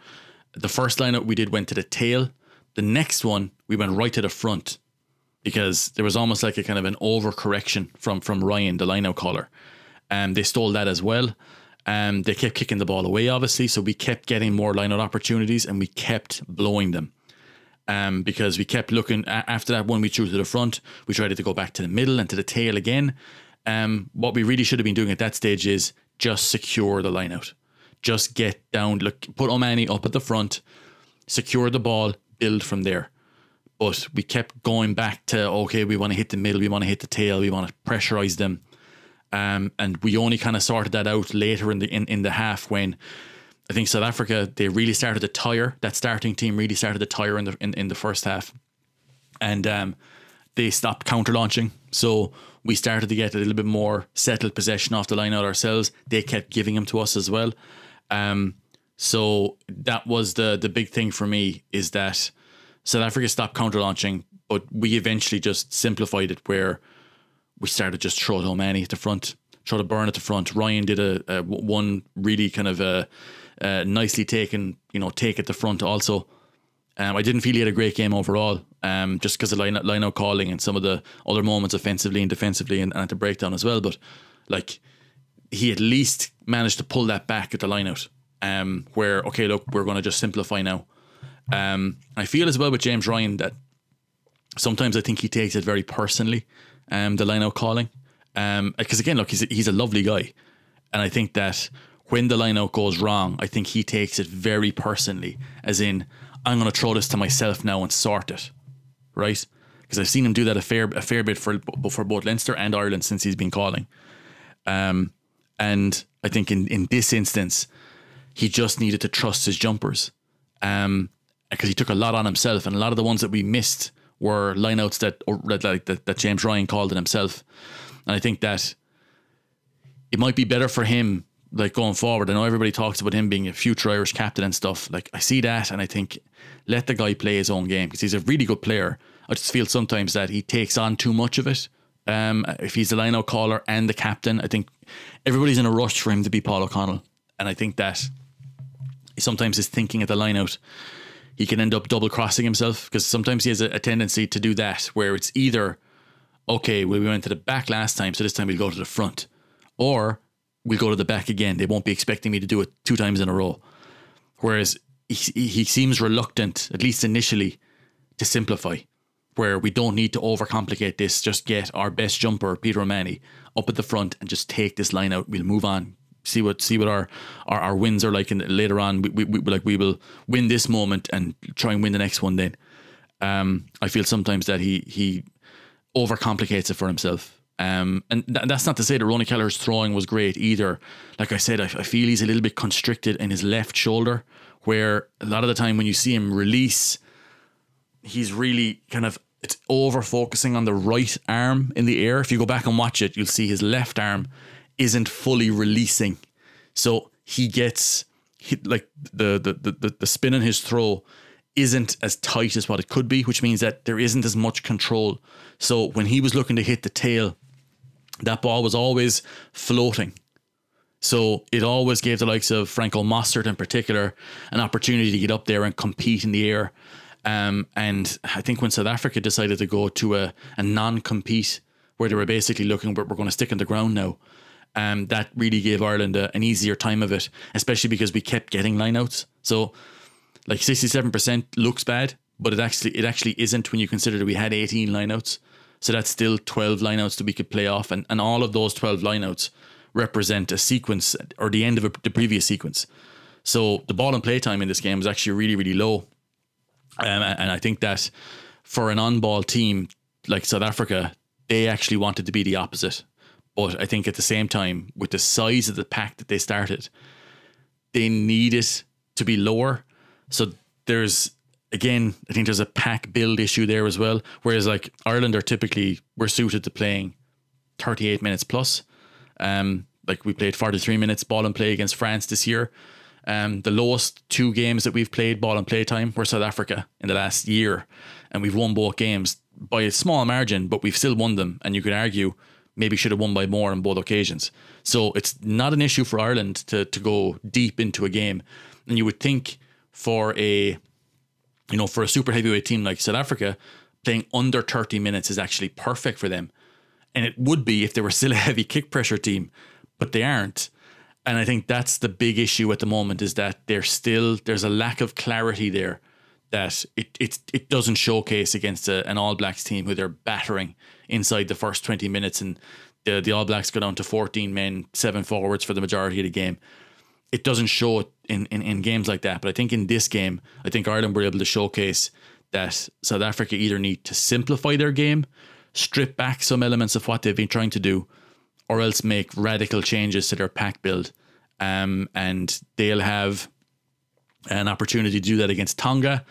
The first lineup we did went to the tail. The next one we went right to the front because there was almost like a kind of an overcorrection from from Ryan, the lineout caller. Um, they stole that as well. Um, they kept kicking the ball away, obviously, so we kept getting more lineout opportunities and we kept blowing them. Um, because we kept looking after that one we threw to the front, we tried to go back to the middle and to the tail again. Um, what we really should have been doing at that stage is just secure the lineout, just get down, look, put O'Mahony up at the front, secure the ball, build from there but we kept going back to okay, we want to hit the middle, we want to hit the tail, we want to pressurize them, um, and we only kind of sorted that out later in the in, in the half when I think South Africa they really started to tire. That starting team really started to tire in the in, in the first half, and um, they stopped counter launching. So we started to get a little bit more settled possession off the line out ourselves. They kept giving them to us as well. Um, so that was the the big thing for me is that South Africa stopped counter launching, but we eventually just simplified it where we started just throw O'Mahony at the front, throw the Beirne at the front. Ryan did a, a one really kind of a, a nicely taken, you know, take at the front also. Um, I didn't feel he had a great game overall, um, just because of line line out calling and some of the other moments offensively and defensively and, and at the breakdown as well. But like he at least managed to pull that back at the line out. Um, where okay, look, we're going to just simplify now. Um, I feel as well with James Ryan that sometimes I think he takes it very personally, um, the line out calling. Because again, look, he's a, he's a lovely guy, and I think that when the line out goes wrong, I think he takes it very personally, as in I'm going to throw this to myself now and sort it, right? Because I've seen him do that a fair a fair bit for for both Leinster and Ireland since he's been calling. Um, and I think in in this instance, he just needed to trust his jumpers. Um, because he took a lot on himself, and a lot of the ones that we missed were lineouts that or like, that that James Ryan called it himself. And I think that it might be better for him like going forward. I know everybody talks about him being a future Irish captain and stuff. Like I see that, and I think let the guy play his own game because he's a really good player. I just feel sometimes that he takes on too much of it. Um, if he's the lineout caller and the captain, I think everybody's in a rush for him to be Paul O'Connell, and I think that sometimes his thinking at the lineout he can end up double crossing himself because sometimes he has a, a, tendency to do that where it's either okay, well, we went to the back last time, so this time we'll go to the front, or we'll go to the back again. They won't be expecting me to do it two times in a row. Whereas he, he seems reluctant, at least initially, to simplify, where we don't need to overcomplicate this. Just get our best jumper, Peter O'Mahony, up at the front and just take this line out. We'll move on. See what see what our, our, our wins are like in, later on. We, we, we like we will win this moment and try and win the next one. Then, um, I feel sometimes that he he overcomplicates it for himself. Um, and th- that's not to say that Ronan Kelleher's throwing was great either. Like I said, I, I feel he's a little bit constricted in his left shoulder, where a lot of the time when you see him release, he's really kind of it's over focusing on the right arm in the air. If you go back and watch it, you'll see his left arm isn't fully releasing. So he gets hit like the the the, the spin in his throw isn't as tight as what it could be, which means that there isn't as much control. So when he was looking to hit the tail, that ball was always floating. So it always gave the likes of Franco Mostert in particular an opportunity to get up there and compete in the air. Um, and I think when South Africa decided to go to a, a non compete, where they were basically looking, we're, we're going to stick in the ground now, um, that really gave Ireland a, an easier time of it, especially because we kept getting lineouts. So, like 67% looks bad, but it actually it actually isn't when you consider that we had 18 lineouts. So that's still 12 lineouts that we could play off. And, and all of those 12 lineouts represent a sequence or the end of a, the previous sequence. So the ball and play time in this game was actually really, really low. Um, and I think that for an on ball team like South Africa, they actually wanted to be the opposite. But I think at the same time, with the size of the pack that they started, they needed to be lower. So there's again, I think there's a pack build issue there as well. Whereas like Ireland are typically we're suited to playing 38 minutes plus. Um, like we played 43 minutes ball and play against France this year. Um, the lowest two games that we've played ball and play time were South Africa in the last year, and we've won both games by a small margin, but we've still won them. And you could argue maybe should have won by more on both occasions. So it's not an issue for Ireland to to go deep into a game, and you would think for a you know, for a super heavyweight team like South Africa, playing under 30 minutes is actually perfect for them. And it would be if they were still a heavy kick pressure team, but they aren't. And I think that's the big issue at the moment is that there's still there's a lack of clarity there that it it it doesn't showcase against a, an All Blacks team who they're battering inside the first 20 minutes and the the All Blacks go down to 14 men, seven forwards for the majority of the game it doesn't show in, in, in games like that. But I think in this game, I think Ireland were able to showcase that South Africa either need to simplify their game, strip back some elements of what they've been trying to do, or else make radical changes to their pack build. Um, and they'll have an opportunity to do that against Tonga.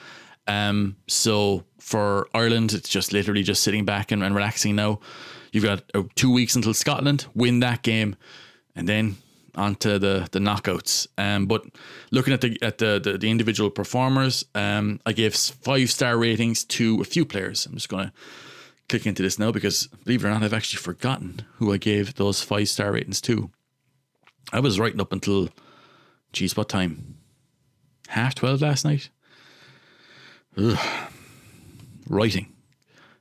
Um, so for Ireland, it's just literally just sitting back and, and relaxing now. You've got uh, two weeks until Scotland, win that game, and then onto the the knockouts. Um, but looking at the at the the, the individual performers, um, I gave five star ratings to a few players. I'm just gonna click into this now because believe it or not, I've actually forgotten who I gave those five star ratings to. I was writing up until, geez, what time? Half twelve last night. Ugh. Writing,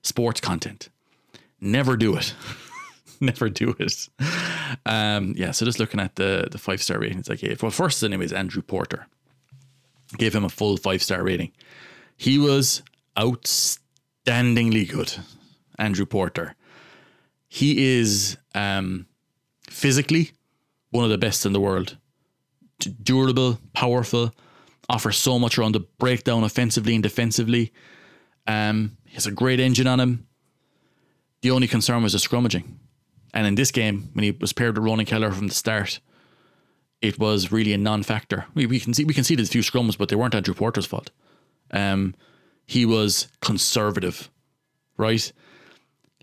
sports content. Never do it. never do it. Um, yeah, so just looking at the the five star ratings I gave. Well, first is Andrew Porter. Gave him a full five star rating. He was outstandingly good, Andrew Porter. He is um, physically one of the best in the world. Durable, powerful, offers so much around the breakdown offensively and defensively. Um, he has a great engine on him. The only concern was the scrummaging. And in this game, when he was paired with Ronan Kelleher from the start, it was really a non-factor. We, we can see we can see there's a few scrums, but they weren't Andrew Porter's fault. Um, he was conservative, right?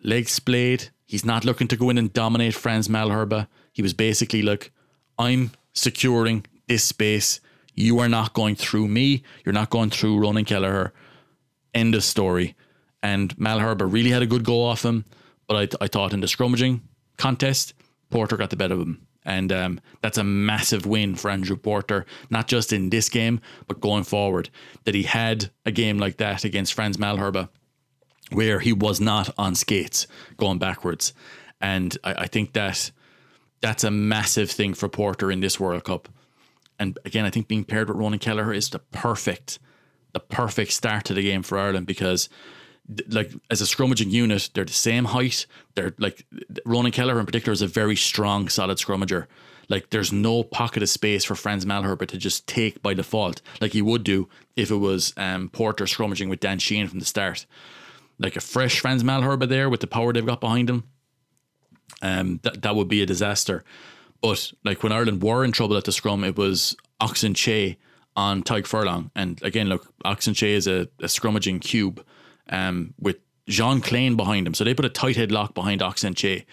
Legs splayed. He's not looking to go in and dominate Frans Malherbe. He was basically like, I'm securing this space. You are not going through me. You're not going through Ronan Kelleher. End of story. And Malherbe really had a good go off him, but I, I thought in the scrummaging contest, Porter got the better of him. And um, that's a massive win for Andrew Porter, not just in this game, but going forward. That he had a game like that against Frans Malherbe where he was not on skates going backwards. And I, I think that that's a massive thing for Porter in this World Cup. And again, I think being paired with Ronan Kelleher is the perfect, the perfect start to the game for Ireland because like as a scrummaging unit, they're the same height. They're like Ronan Kelleher in particular is a very strong, solid scrummager. Like there's no pocket of space for Frans Malherbe to just take by default, like he would do if it was um, Porter scrummaging with Dan Sheehan from the start. Like a fresh Frans Malherbe there with the power they've got behind him, um, that that would be a disaster. But like when Ireland were in trouble at the scrum, it was Ox Nché on Tadhg Furlong. And again, look, Ox Nché is a, a scrummaging cube um, with Jean Kleyn behind him. So they put a tight head lock behind Ox Nché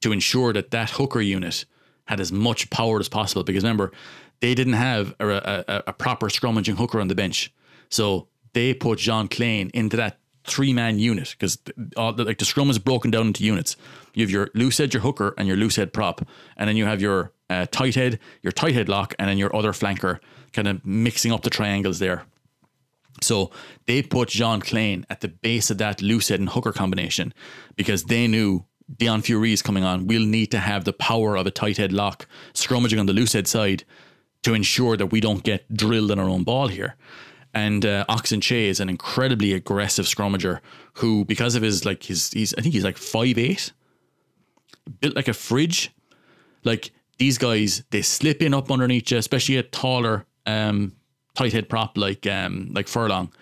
to ensure that that hooker unit had as much power as possible. Because remember, they didn't have a, a, a proper scrummaging hooker on the bench. So they put Jean Kleyn into that three man unit because like the scrum is broken down into units. You have your loose head, your hooker, and your loose head prop, and then you have your uh, tight head, your tight head lock, and then your other flanker, kind of mixing up the triangles there. So they put Jean Kleyn at the base of that loose head and hooker combination because they knew Deon Fourie is coming on. We'll need to have the power of a tight head lock scrummaging on the loose head side to ensure that we don't get drilled in our own ball here. And uh, Ox Nché is an incredibly aggressive scrummager who, because of his like his he's I think he's like five eight, built like a fridge. Like these guys, they slip in up underneath you, especially a taller um, tight head prop like um, like Furlong,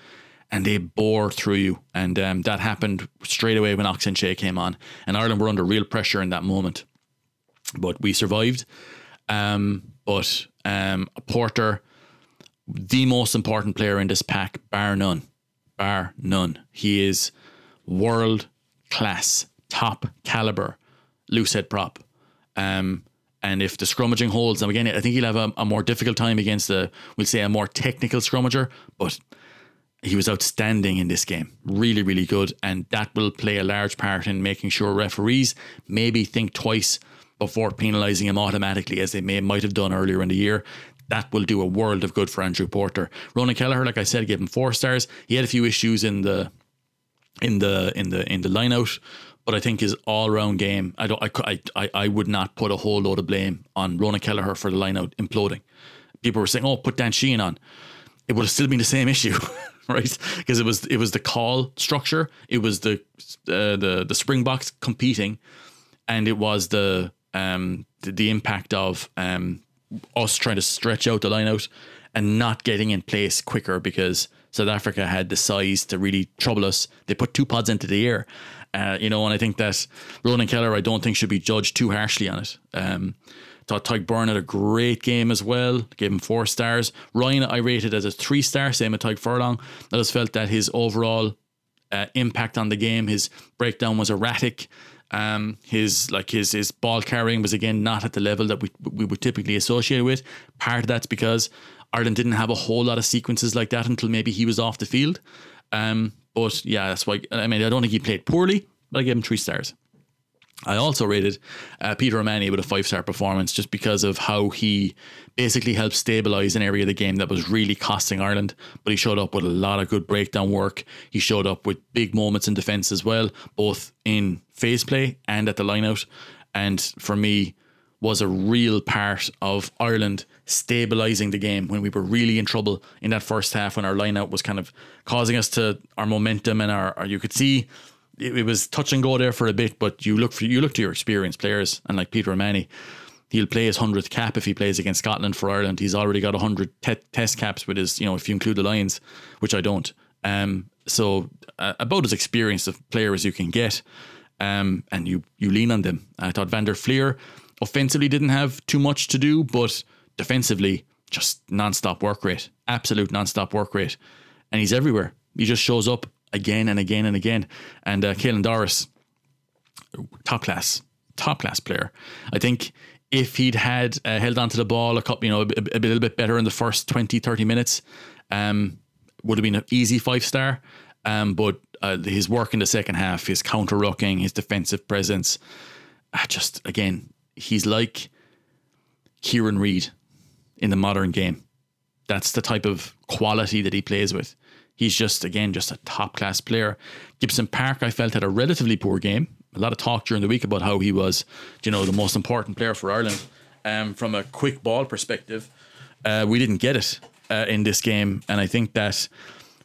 and they bore through you. And um, that happened straight away when Ox Nché came on, and Ireland were under real pressure in that moment. But we survived. Um, but um, Porter the most important player in this pack, bar none. Bar none. He is world class, top caliber, loose head prop. Um, and if the scrummaging holds, and again, I think he'll have a, a more difficult time against a, we'll say, a more technical scrummager, but he was outstanding in this game. Really, really good. And that will play a large part in making sure referees maybe think twice before penalising him automatically, as they may might have done earlier in the year that will do a world of good for Andrew Porter. Ronan Kelleher, like I said, gave him four stars. He had a few issues in the in the in the in the line out, but I think his all round game. I don't. I, I I would not put a whole load of blame on Ronan Kelleher for the line out imploding. People were saying, "Oh, put Dan Sheehan on." It would have still been the same issue. right? Because it was it was the call structure, it was the uh, the the Springboks competing, and it was the um the, the impact of um us trying to stretch out the line out and not getting in place quicker because South Africa had the size to really trouble us. They put two pods into the air, uh, you know, and I think that Ronan Kelleher, I don't think should be judged too harshly on it. Um, thought Tadhg Beirne had a great game as well. Gave him four stars. Ryan, I rated as a three star, same as Tadhg Furlong. I just felt that his overall uh, impact on the game, his breakdown was erratic. Um, his like his his ball carrying was again not at the level that we we would typically associate with. Part of that's because Ireland didn't have a whole lot of sequences like that until maybe he was off the field. Um, but yeah, that's why I mean I don't think he played poorly, but I gave him three stars. I also rated uh, Peter O'Mahony with a five star performance just because of how he basically helped stabilize an area of the game that was really costing Ireland. But he showed up with a lot of good breakdown work. He showed up with big moments in defence as well, both in phase play and at the line out. And for me, was a real part of Ireland stabilizing the game when we were really in trouble in that first half when our lineout was kind of causing us to our momentum and our, our you could see it, it was touch and go there for a bit, but you look for you look to your experienced players and like Peter O'Mahony, he'll play his hundredth cap if he plays against Scotland for Ireland. He's already got hundred te- test caps with his, you know, if you include the Lions, which I don't. Um, so uh, about as experienced a player as you can get, um, and you you lean on them. I thought Van der Flier offensively didn't have too much to do, but defensively just non-stop work rate, absolute non-stop work rate, and he's everywhere. He just shows up again and again and again. And uh, Doris, top class, top class player. I think if he'd had uh, held onto the ball a couple, you know, a, a, a little bit better in the first 20, 30 minutes, um, would have been an easy five star. Um, but uh, his work in the second half, his counter rucking, his defensive presence, uh, just again, he's like Kieran Read in the modern game. That's the type of quality that he plays with. He's just again just a top class player. Gibson Park, I felt had a relatively poor game. A lot of talk during the week about how he was, you know, the most important player for Ireland. Um, from a quick ball perspective, uh, we didn't get it uh, in this game, and I think that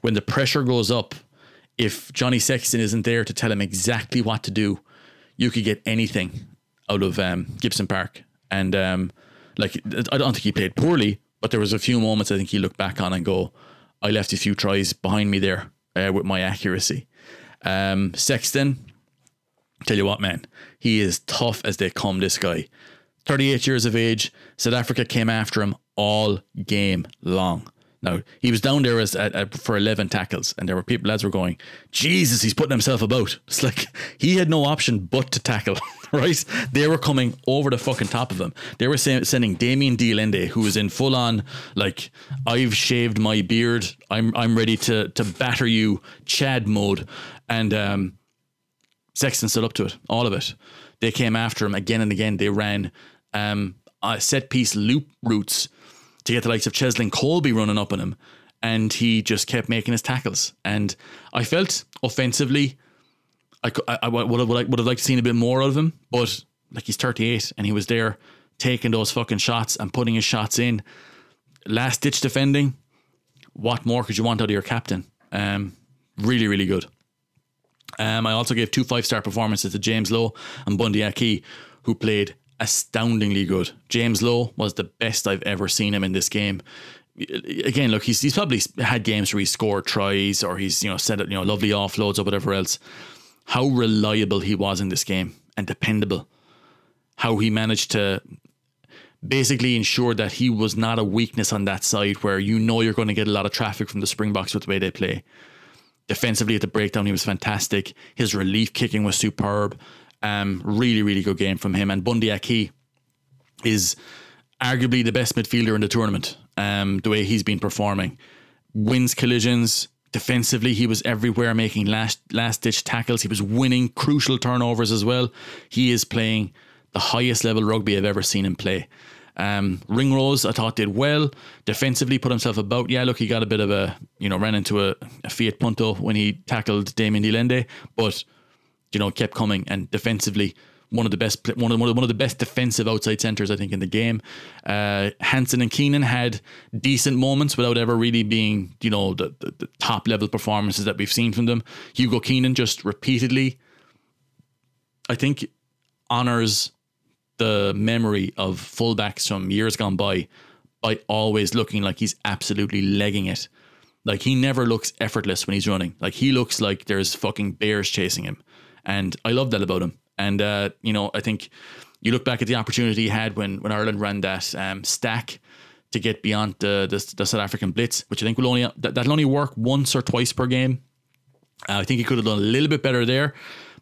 when the pressure goes up, if Johnny Sexton isn't there to tell him exactly what to do, you could get anything out of um, Gibson Park. And um, like, I don't think he played poorly, but there was a few moments I think he looked back on and go, I left a few tries behind me there uh, with my accuracy. Um, Sexton, tell you what, man, he is tough as they come. This guy, 38 years of age. South Africa came after him all game long. Now he was down there as at, at, for eleven tackles, and there were people lads were going, Jesus, he's putting himself about. It's like he had no option but to tackle. Right? They were coming over the fucking top of him. They were saying, sending Damian de Allende, who was in full on like I've shaved my beard. I'm I'm ready to to batter you, Chad mode, and um, Sexton stood up to it, all of it. They came after him again and again. They ran um, set piece loop routes to get the likes of Cheslin Kolbe running up on him, and he just kept making his tackles. And I felt offensively, I, I, I would have would have liked to seen a bit more of him, but like he's 38 and he was there taking those fucking shots and putting his shots in. Last ditch defending. What more could you want out of your captain? Um, really, really good. Um, I also gave two five star performances to James Lowe and Bundee Aki, who played astoundingly good. James Lowe was the best I've ever seen him in this game. Again, look, he's he's probably had games where he scored tries or he's you know set you know lovely offloads or whatever else. How reliable he was in this game and dependable. How he managed to basically ensure that he was not a weakness on that side where you know you're going to get a lot of traffic from the Springboks with the way they play. Defensively at the breakdown, he was fantastic. His relief kicking was superb. Um, really, really good game from him. And Bundee Aki is arguably the best midfielder in the tournament. Um, the way he's been performing, wins collisions. Defensively, he was everywhere, making last last ditch tackles. He was winning crucial turnovers as well. He is playing the highest level rugby I've ever seen him play. Um, Ringrose, I thought did well defensively, put himself about. Yeah, look, he got a bit of a you know ran into a, a Fiat Punto when he tackled Damian de Allende, but you know kept coming and defensively one of the best one of, one of the best defensive outside centers I think in the game. Uh, Hansen and Keenan had decent moments without ever really being you know the, the, the top level performances that we've seen from them. Hugo Keenan just repeatedly, I think, honors the memory of fullbacks from years gone by by always looking like he's absolutely legging it. Like he never looks effortless when he's running. Like he looks like there's fucking bears chasing him. And I love that about him. And uh, you know, I think you look back at the opportunity he had when when Ireland ran that um, stack to get beyond the, the, the South African blitz, which I think will only that, that'll only work once or twice per game. Uh, I think he could have done a little bit better there,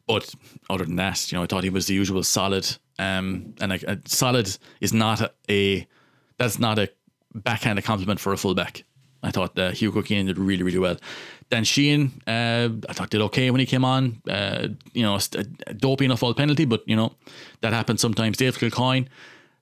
but other than that, you know, I thought he was the usual solid. Um, and a, a solid is not a, that's not a backhanded compliment for a fullback. I thought uh, Hugo Keenan did really, really well. Dan Sheehan, uh, I thought did okay when he came on. Uh, you know, a, dopey enough all penalty, but you know that happens sometimes. Dave Kilcoyne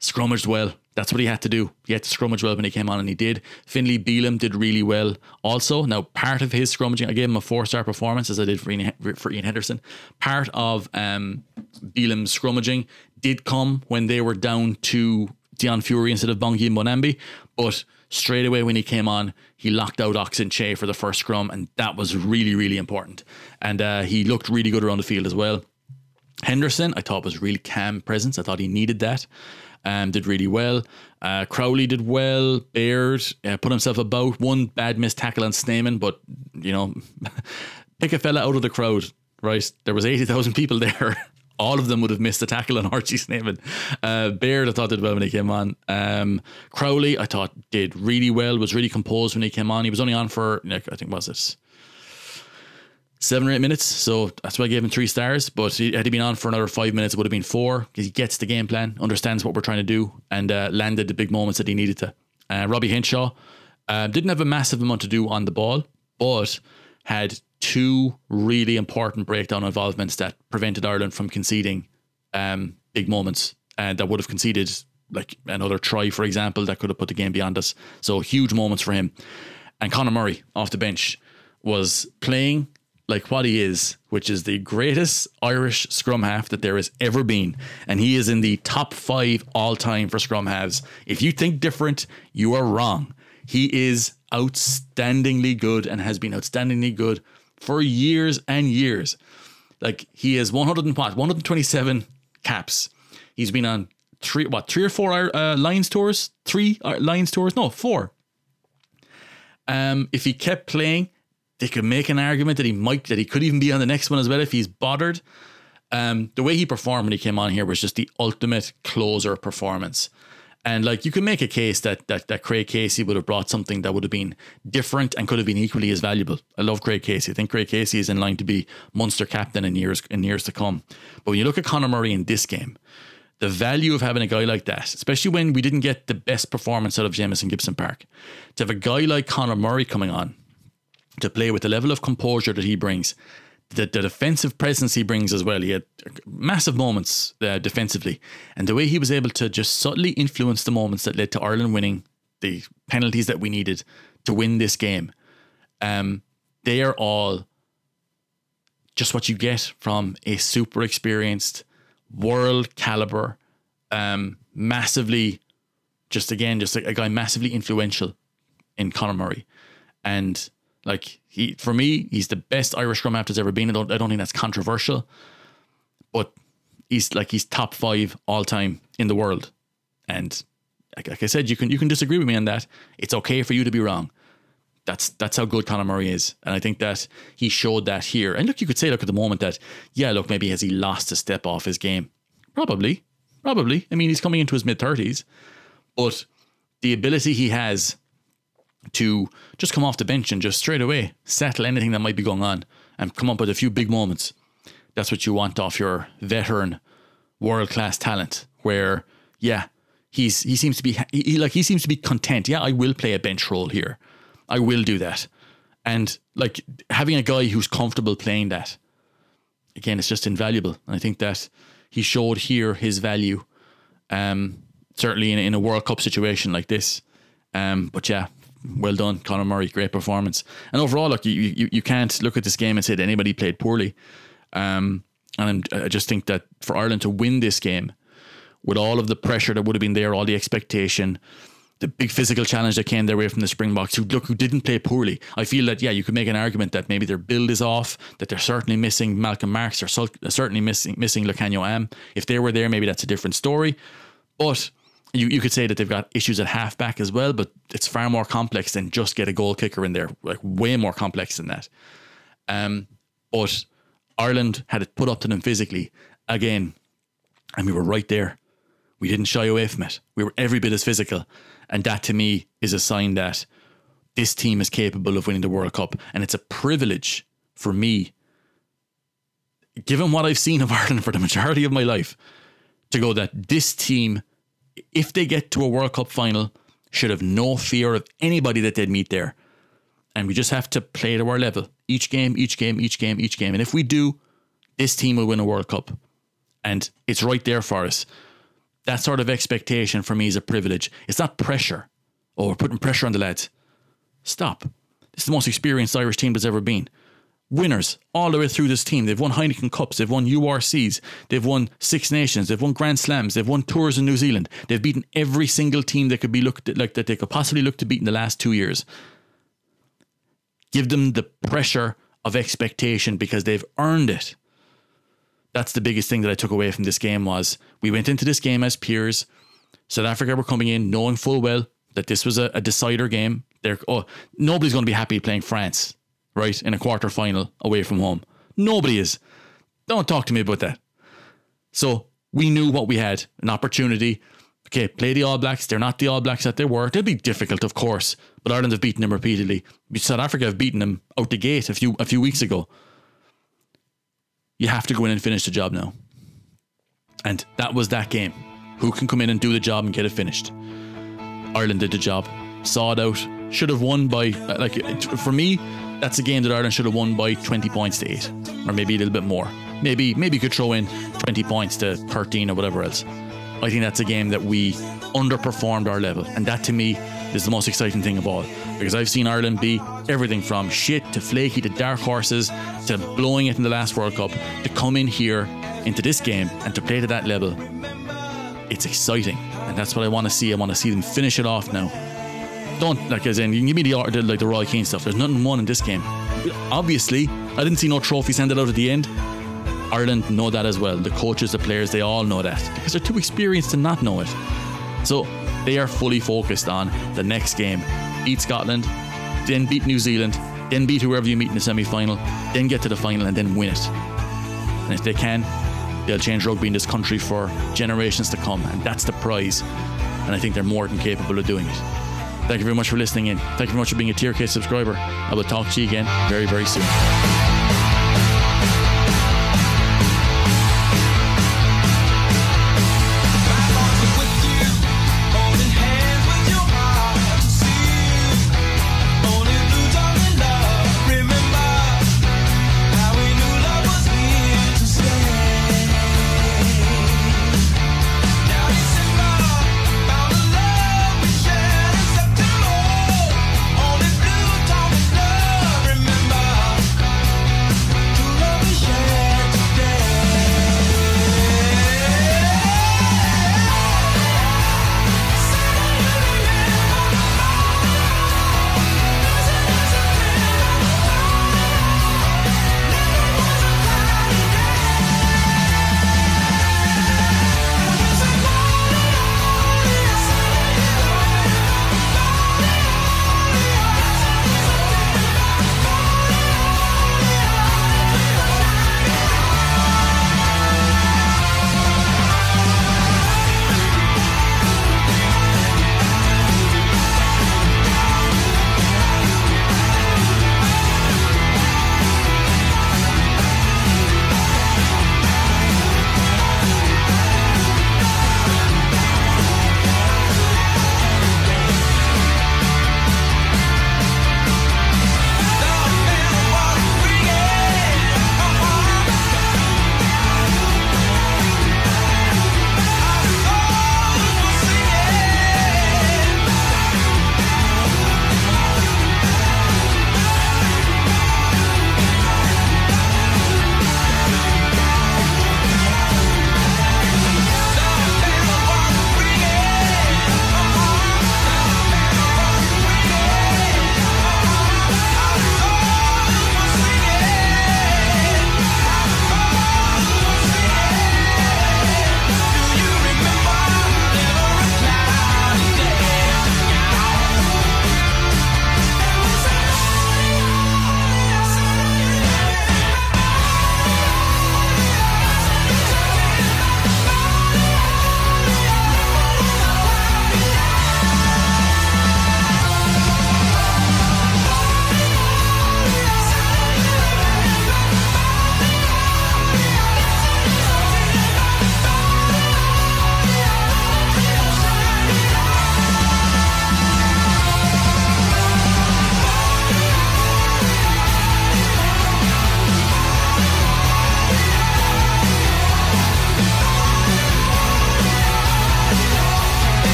scrummaged well. That's what he had to do. He had to scrummage well when he came on, and he did. Finlay Bealham did really well also. Now, part of his scrummaging, I gave him a four star performance as I did for Ian, for Ian Henderson. Part of um, Bealham's scrummaging did come when they were down to Deon Fourie instead of Bongi Mbonambi, but straight away when he came on, he locked out Ox Nché for the first scrum, and that was really, really important. And uh, he looked really good around the field as well. Henderson, I thought was really calm presence. I thought he needed that. Um, did really well. Uh, Crowley did well. Baird uh, put himself about one bad missed tackle on Snyman, but you know, pick a fella out of the crowd, right? There was eighty thousand people there. All of them would have missed a tackle on RG Snyman. Uh, Baird, I thought did well when he came on. Um, Crowley, I thought did really well. Was really composed when he came on. He was only on for I think was it seven or eight minutes. So that's why I gave him three stars. But had he been on for another five minutes, it would have been four because he gets the game plan, understands what we're trying to do, and uh, landed the big moments that he needed to. Uh, Robbie Henshaw uh, didn't have a massive amount to do on the ball, but had two really important breakdown involvements that prevented Ireland from conceding um, big moments and that would have conceded like another try, for example, that could have put the game beyond us. So huge moments for him. And Conor Murray off the bench was playing like what he is, which is the greatest Irish scrum half that there has ever been. And he is in the top five all time for scrum halves. If you think different, you are wrong. He is outstandingly good and has been outstandingly good for years and years. Like he has 100 and what, 127 caps. He's been on three, what, three or four uh, Lions tours? Three uh, Lions tours? No, four. Um, if he kept playing, they could make an argument that he might, that he could even be on the next one as well if he's bothered. Um, the way he performed when he came on here was just the ultimate closer performance. And like you can make a case that that that Craig Casey would have brought something that would have been different and could have been equally as valuable. I love Craig Casey. I think Craig Casey is in line to be Munster captain in years in years to come. But when you look at Conor Murray in this game, the value of having a guy like that, especially when we didn't get the best performance out of Jamison Gibson Park, to have a guy like Conor Murray coming on to play with the level of composure that he brings, the, the defensive presence he brings as well. He had massive moments uh, defensively, and the way he was able to just subtly influence the moments that led to Ireland winning the penalties that we needed to win this game. Um, they are all just what you get from a super experienced, world caliber, um, massively, just again, just a, a guy massively influential in Conor Murray, and like he, for me, he's the best Irish scrum half there's ever been. I don't, I don't think that's controversial, but he's like he's top five all time in the world. And like, like I said, you can you can disagree with me on that. It's okay for you to be wrong. That's that's how good Conor Murray is, and I think that he showed that here. And look, you could say, look at the moment that, yeah, look, maybe has he lost a step off his game? Probably, probably. I mean, he's coming into his mid thirties, but the ability he has to just come off the bench and just straight away settle anything that might be going on and come up with a few big moments. That's what you want off your veteran world class talent. Where, yeah, he's he seems to be he, like he seems to be content. Yeah, I will play a bench role here. I will do that. And like having a guy who's comfortable playing that, again, it's just invaluable. And I think that he showed here his value. Um, certainly in, in a World Cup situation like this. Um, but yeah, well done, Conor Murray. Great performance. And overall, look, you, you, you can't look at this game and say that anybody played poorly. Um, and I'm, I just think that for Ireland to win this game, with all of the pressure that would have been there, all the expectation, the big physical challenge that came their way from the Springboks, who look who didn't play poorly. I feel that yeah, you could make an argument that maybe their build is off, that they're certainly missing Malcolm Marx, they're certainly missing missing Lukhanyo Am. If they were there, maybe that's a different story. But you, you could say that they've got issues at halfback as well, but it's far more complex than just get a goal kicker in there. Like way more complex than that. Um, but Ireland had it put up to them physically again, and we were right there. We didn't shy away from it. We were every bit as physical, and that to me is a sign that this team is capable of winning the World Cup, and it's a privilege for me, given what I've seen of Ireland for the majority of my life, to go that this team if they get to a World Cup final, should have no fear of anybody that they'd meet there. And we just have to play to our level. Each game, each game, each game, each game. And if we do, this team will win a World Cup. And it's right there for us. That sort of expectation for me is a privilege. It's not pressure. Oh, we're putting pressure on the lads. Stop. This is the most experienced Irish team there's ever been. Winners all the way through this team. They've won Heineken Cups, they've won URCs, they've won Six Nations, they've won Grand Slams, they've won tours in New Zealand. They've beaten every single team that could be looked at, like that they could possibly look to beat in the last two years. Give them the pressure of expectation because they've earned it. That's the biggest thing that I took away from this game was we went into this game as peers. South Africa were coming in knowing full well that this was a, a decider game. They're oh nobody's going to be happy playing France, right, in a quarter final away from home. Nobody is. Don't talk to me about that. So we knew what we had an opportunity. Okay, play the All Blacks. They're not the All Blacks that they were. They'll be difficult, of course, but Ireland have beaten them repeatedly. South Africa have beaten them out the gate a few a few weeks ago. You have to go in and finish the job now. And that was that game. Who can come in and do the job and get it finished? Ireland did the job, saw it out, should have won by uh, like for me. That's a game that Ireland should have won by 20 points to eight, or maybe a little bit more. Maybe maybe you could throw in 20 points to 13 or whatever else. I think that's a game that we underperformed our level, and that to me is the most exciting thing of all. Because I've seen Ireland be everything from shit to flaky to dark horses to blowing it in the last World Cup to come in here into this game and to play to that level it's exciting, and that's what I want to see. I want to see them finish it off now. Don't like as in you can give me the, the like the Roy Keane stuff. There's nothing won in this game. Obviously, I didn't see no trophies handed out at the end. Ireland know that as well. The coaches, the players, they all know that because they're too experienced to not know it. So they are fully focused on the next game. Beat Scotland, then beat New Zealand, then beat whoever you meet in the semi final, then get to the final and then win it. And if they can, they'll change rugby in this country for generations to come. And that's the prize. And I think they're more than capable of doing it. Thank you very much for listening in. Thank you very much for being a TRK subscriber. I will talk to you again very, very soon.